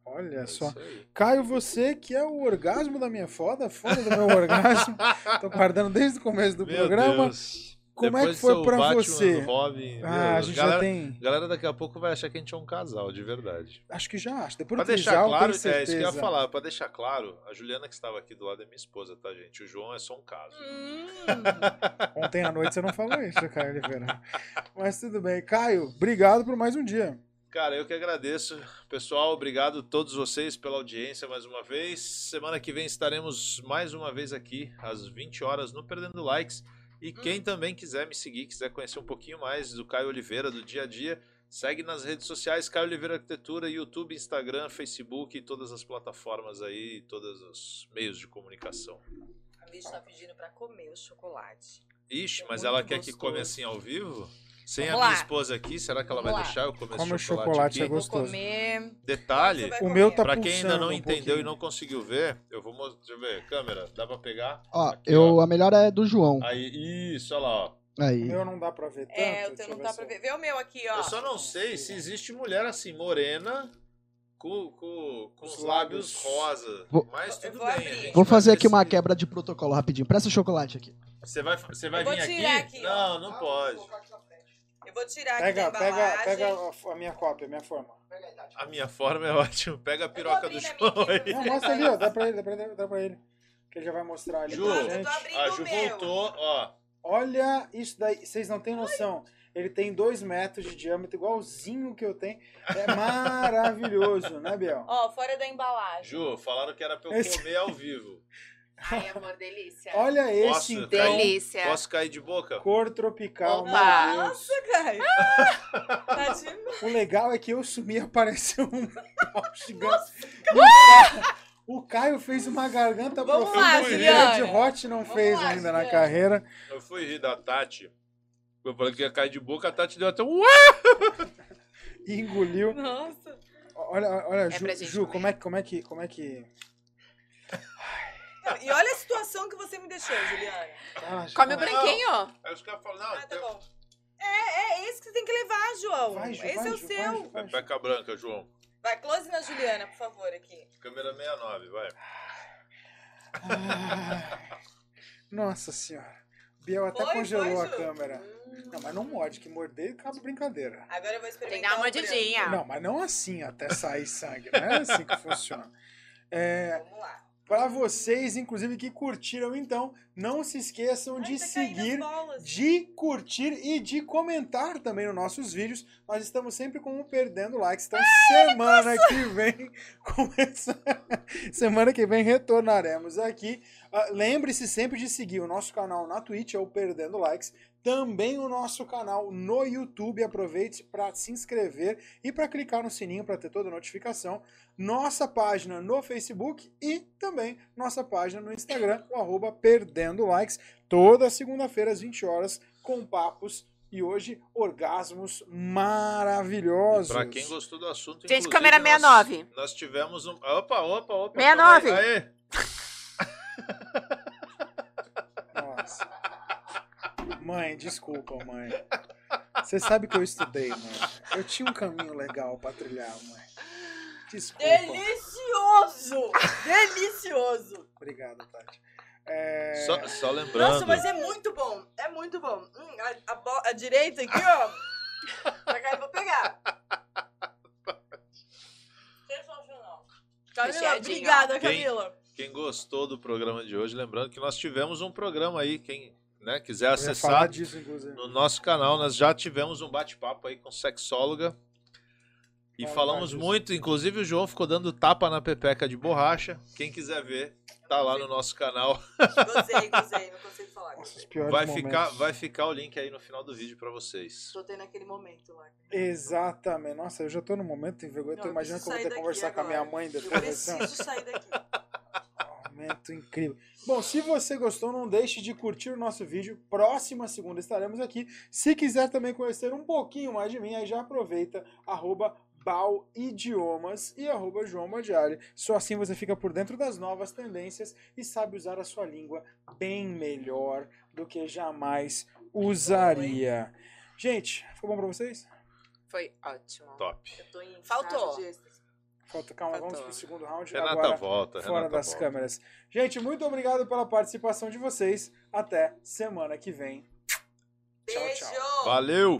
Olha É só. Caio, você que é o orgasmo da minha foda, foda do meu orgasmo. Tô guardando desde o começo do Meu programa. Deus. Como é Depois que foi pra Batman, você? Robin, Ah, meu, a gente galera, já tem. galera daqui a pouco vai achar que a gente é um casal, de verdade. Acho que já acho. Depois Pra deixar trisal, claro, é isso que eu ia falar, pra deixar claro, a Juliana que estava aqui do lado é minha esposa, tá, gente? O João é só um caso. Hum. Ontem à noite você não falou isso, Caio Oliveira. Mas tudo bem. Caio, obrigado por mais um dia. Cara, eu que agradeço. Pessoal, obrigado a todos vocês pela audiência mais uma vez. Semana que vem estaremos mais uma vez aqui, às 20 horas, no Perdendo Likes. E quem também quiser me seguir, quiser conhecer um pouquinho mais do Caio Oliveira, do dia a dia, segue nas redes sociais, Caio Oliveira Arquitetura, YouTube, Instagram, Facebook e todas as plataformas aí, todos os meios de comunicação. A bicha tá pedindo pra comer o chocolate. Ixi, É mas ela quer que gostoso. come assim ao vivo? Sem Vamos a minha lá. esposa aqui, será que ela Vamos vai lá. deixar eu comer Come o esse chocolate, chocolate, aqui? é gostoso. Vou comer. Detalhe, O meu tá Pra quem ainda não um entendeu e não conseguiu ver, eu vou mostrar. Deixa eu ver, câmera, dá pra pegar? Ó, Aqui, eu, ó. a melhor é do João. Aí, isso, olha lá, ó. O Aí. meu não dá pra ver tanto. É, o teu eu não dá pra ver. Vê o meu aqui, ó. Eu só não sei se existe mulher assim, morena, com, com, com Os os lábios rosa. Vou- Mas tudo vou bem. abrir. a gente Vou vai fazer aqui uma quebra de protocolo rapidinho. Presta o chocolate aqui. Você vai, você vai Eu vir aqui? aqui, não, não pode. Eu vou tirar Pega, aqui da pega, embalagem. pega a- a minha cópia, a minha forma. A minha forma é ótima. Pega a piroca do João aí. Não, mostra ali, ó. Dá pra ele, dá pra ele. Dá pra ele. Que ele já vai mostrar ali Ju, pra gente. A Ju voltou, ó. Olha isso daí. Vocês não têm noção. Ele tem dois metros de diâmetro, igualzinho que eu tenho. É maravilhoso, né, Biel? Ó, fora da embalagem. Ju, falaram que era pra eu Esse- comer ao vivo. Ai, amor, delícia. Olha esse, Posso então. delícia. Posso cair de boca? Cor tropical, Opa! Nossa, Caio. Tá demais. O legal é que eu sumi e apareceu um pau gigante. O, Caio, fez uma garganta Vamos profunda. que. Red Hot não Vamos fez lá, ainda na carreira. Eu fui rir da Tati. Eu falei que ia cair de boca, a Tati deu até um. E engoliu. Nossa. Olha, olha, Ju, gente Ju comer. como é que, como é que, como é que... E olha a situação que você me deixou, Juliana. Ah, Come o vai, branquinho. Aí os caras falam, não, Ah, tá bom. É, é esse que você tem que levar, João. Vai, Ju, esse vai, é o Ju, seu. vai. Pepeca branca, João. Vai, close na Juliana, por favor, aqui. Câmera 69, vai. Ah, Nossa senhora. Biel até Foi, congelou foi, a câmera. Não, mas não morde, que morder acaba brincadeira. Agora eu vou Tem que experimentar. dar uma mordidinha. Não, mas não assim até sair sangue. Não é assim que funciona. É, Vamos lá. Para vocês, inclusive, que curtiram, então, não se esqueçam Ai, de tá seguir, de curtir e de comentar também nos nossos vídeos. Nós estamos sempre com o Perdendo Likes. Então, semana que vem, começa... semana que vem retornaremos aqui. Ah, Lembre-se sempre de seguir o nosso canal na Twitch, é o Perdendo Likes. Também o nosso canal no YouTube. Aproveite para se inscrever e para clicar no sininho para ter toda a notificação. Nossa página no Facebook e também nossa página no Instagram, o arroba Perdendo Likes. Toda segunda-feira às 20 horas com papos e hoje orgasmos maravilhosos. Pra quem gostou do assunto, Gente, câmera nós- 69. Nós, tivemos um. Opa, opa, opa. 69. calma aí. Aê. Nossa. Mãe, desculpa, mãe. Você sabe que eu estudei, mãe. Eu tinha um caminho legal pra trilhar, mãe. Desculpa. Delicioso! Delicioso! Obrigado, Tati. É... Só, só lembrando. Nossa, mas é muito bom. É muito bom. Hum, a, a bo- a direita aqui, ó. pra cá eu vou pegar. Sensacional. Camila, obrigada, Quem- Camila. Quem gostou do programa de hoje, lembrando que nós tivemos um programa aí, quem né, quiser Eu acessar disso, inclusive. no nosso canal, nós já tivemos um bate-papo aí com sexóloga. E Vamos falamos lá, muito, inclusive o João ficou dando tapa na pepeca de borracha. Quem quiser ver, tá lá no nosso canal. Gozei, gozei. Não consigo falar. Nossa, os piores Vai momentos. ficar, vai ficar o link aí no final do vídeo pra vocês. Tô tendo aquele momento lá. Exatamente. Nossa, eu já tô no momento, tem vergonha. Eu tô eu imaginando que eu vou ter que conversar daqui com a minha agora. mãe Eu depois. ser um preciso sair daqui. Momento incrível. Bom, se você gostou, não deixe de curtir o nosso vídeo. Próxima segunda estaremos aqui. Se quiser também conhecer um pouquinho mais de mim, aí já aproveita, arroba Bal Idiomas e arroba João Madiali. Só assim você fica por dentro das novas tendências e sabe usar a sua língua bem melhor do que jamais usaria. Gente, ficou bom pra vocês? Foi ótimo. Top. Eu tô em Faltou. Falta, calma, vamos pro segundo round. Renata agora volta, fora Renata das volta. câmeras. Gente, muito obrigado pela participação de vocês. Até semana que vem. Tchau, Beijo! tchau. Valeu!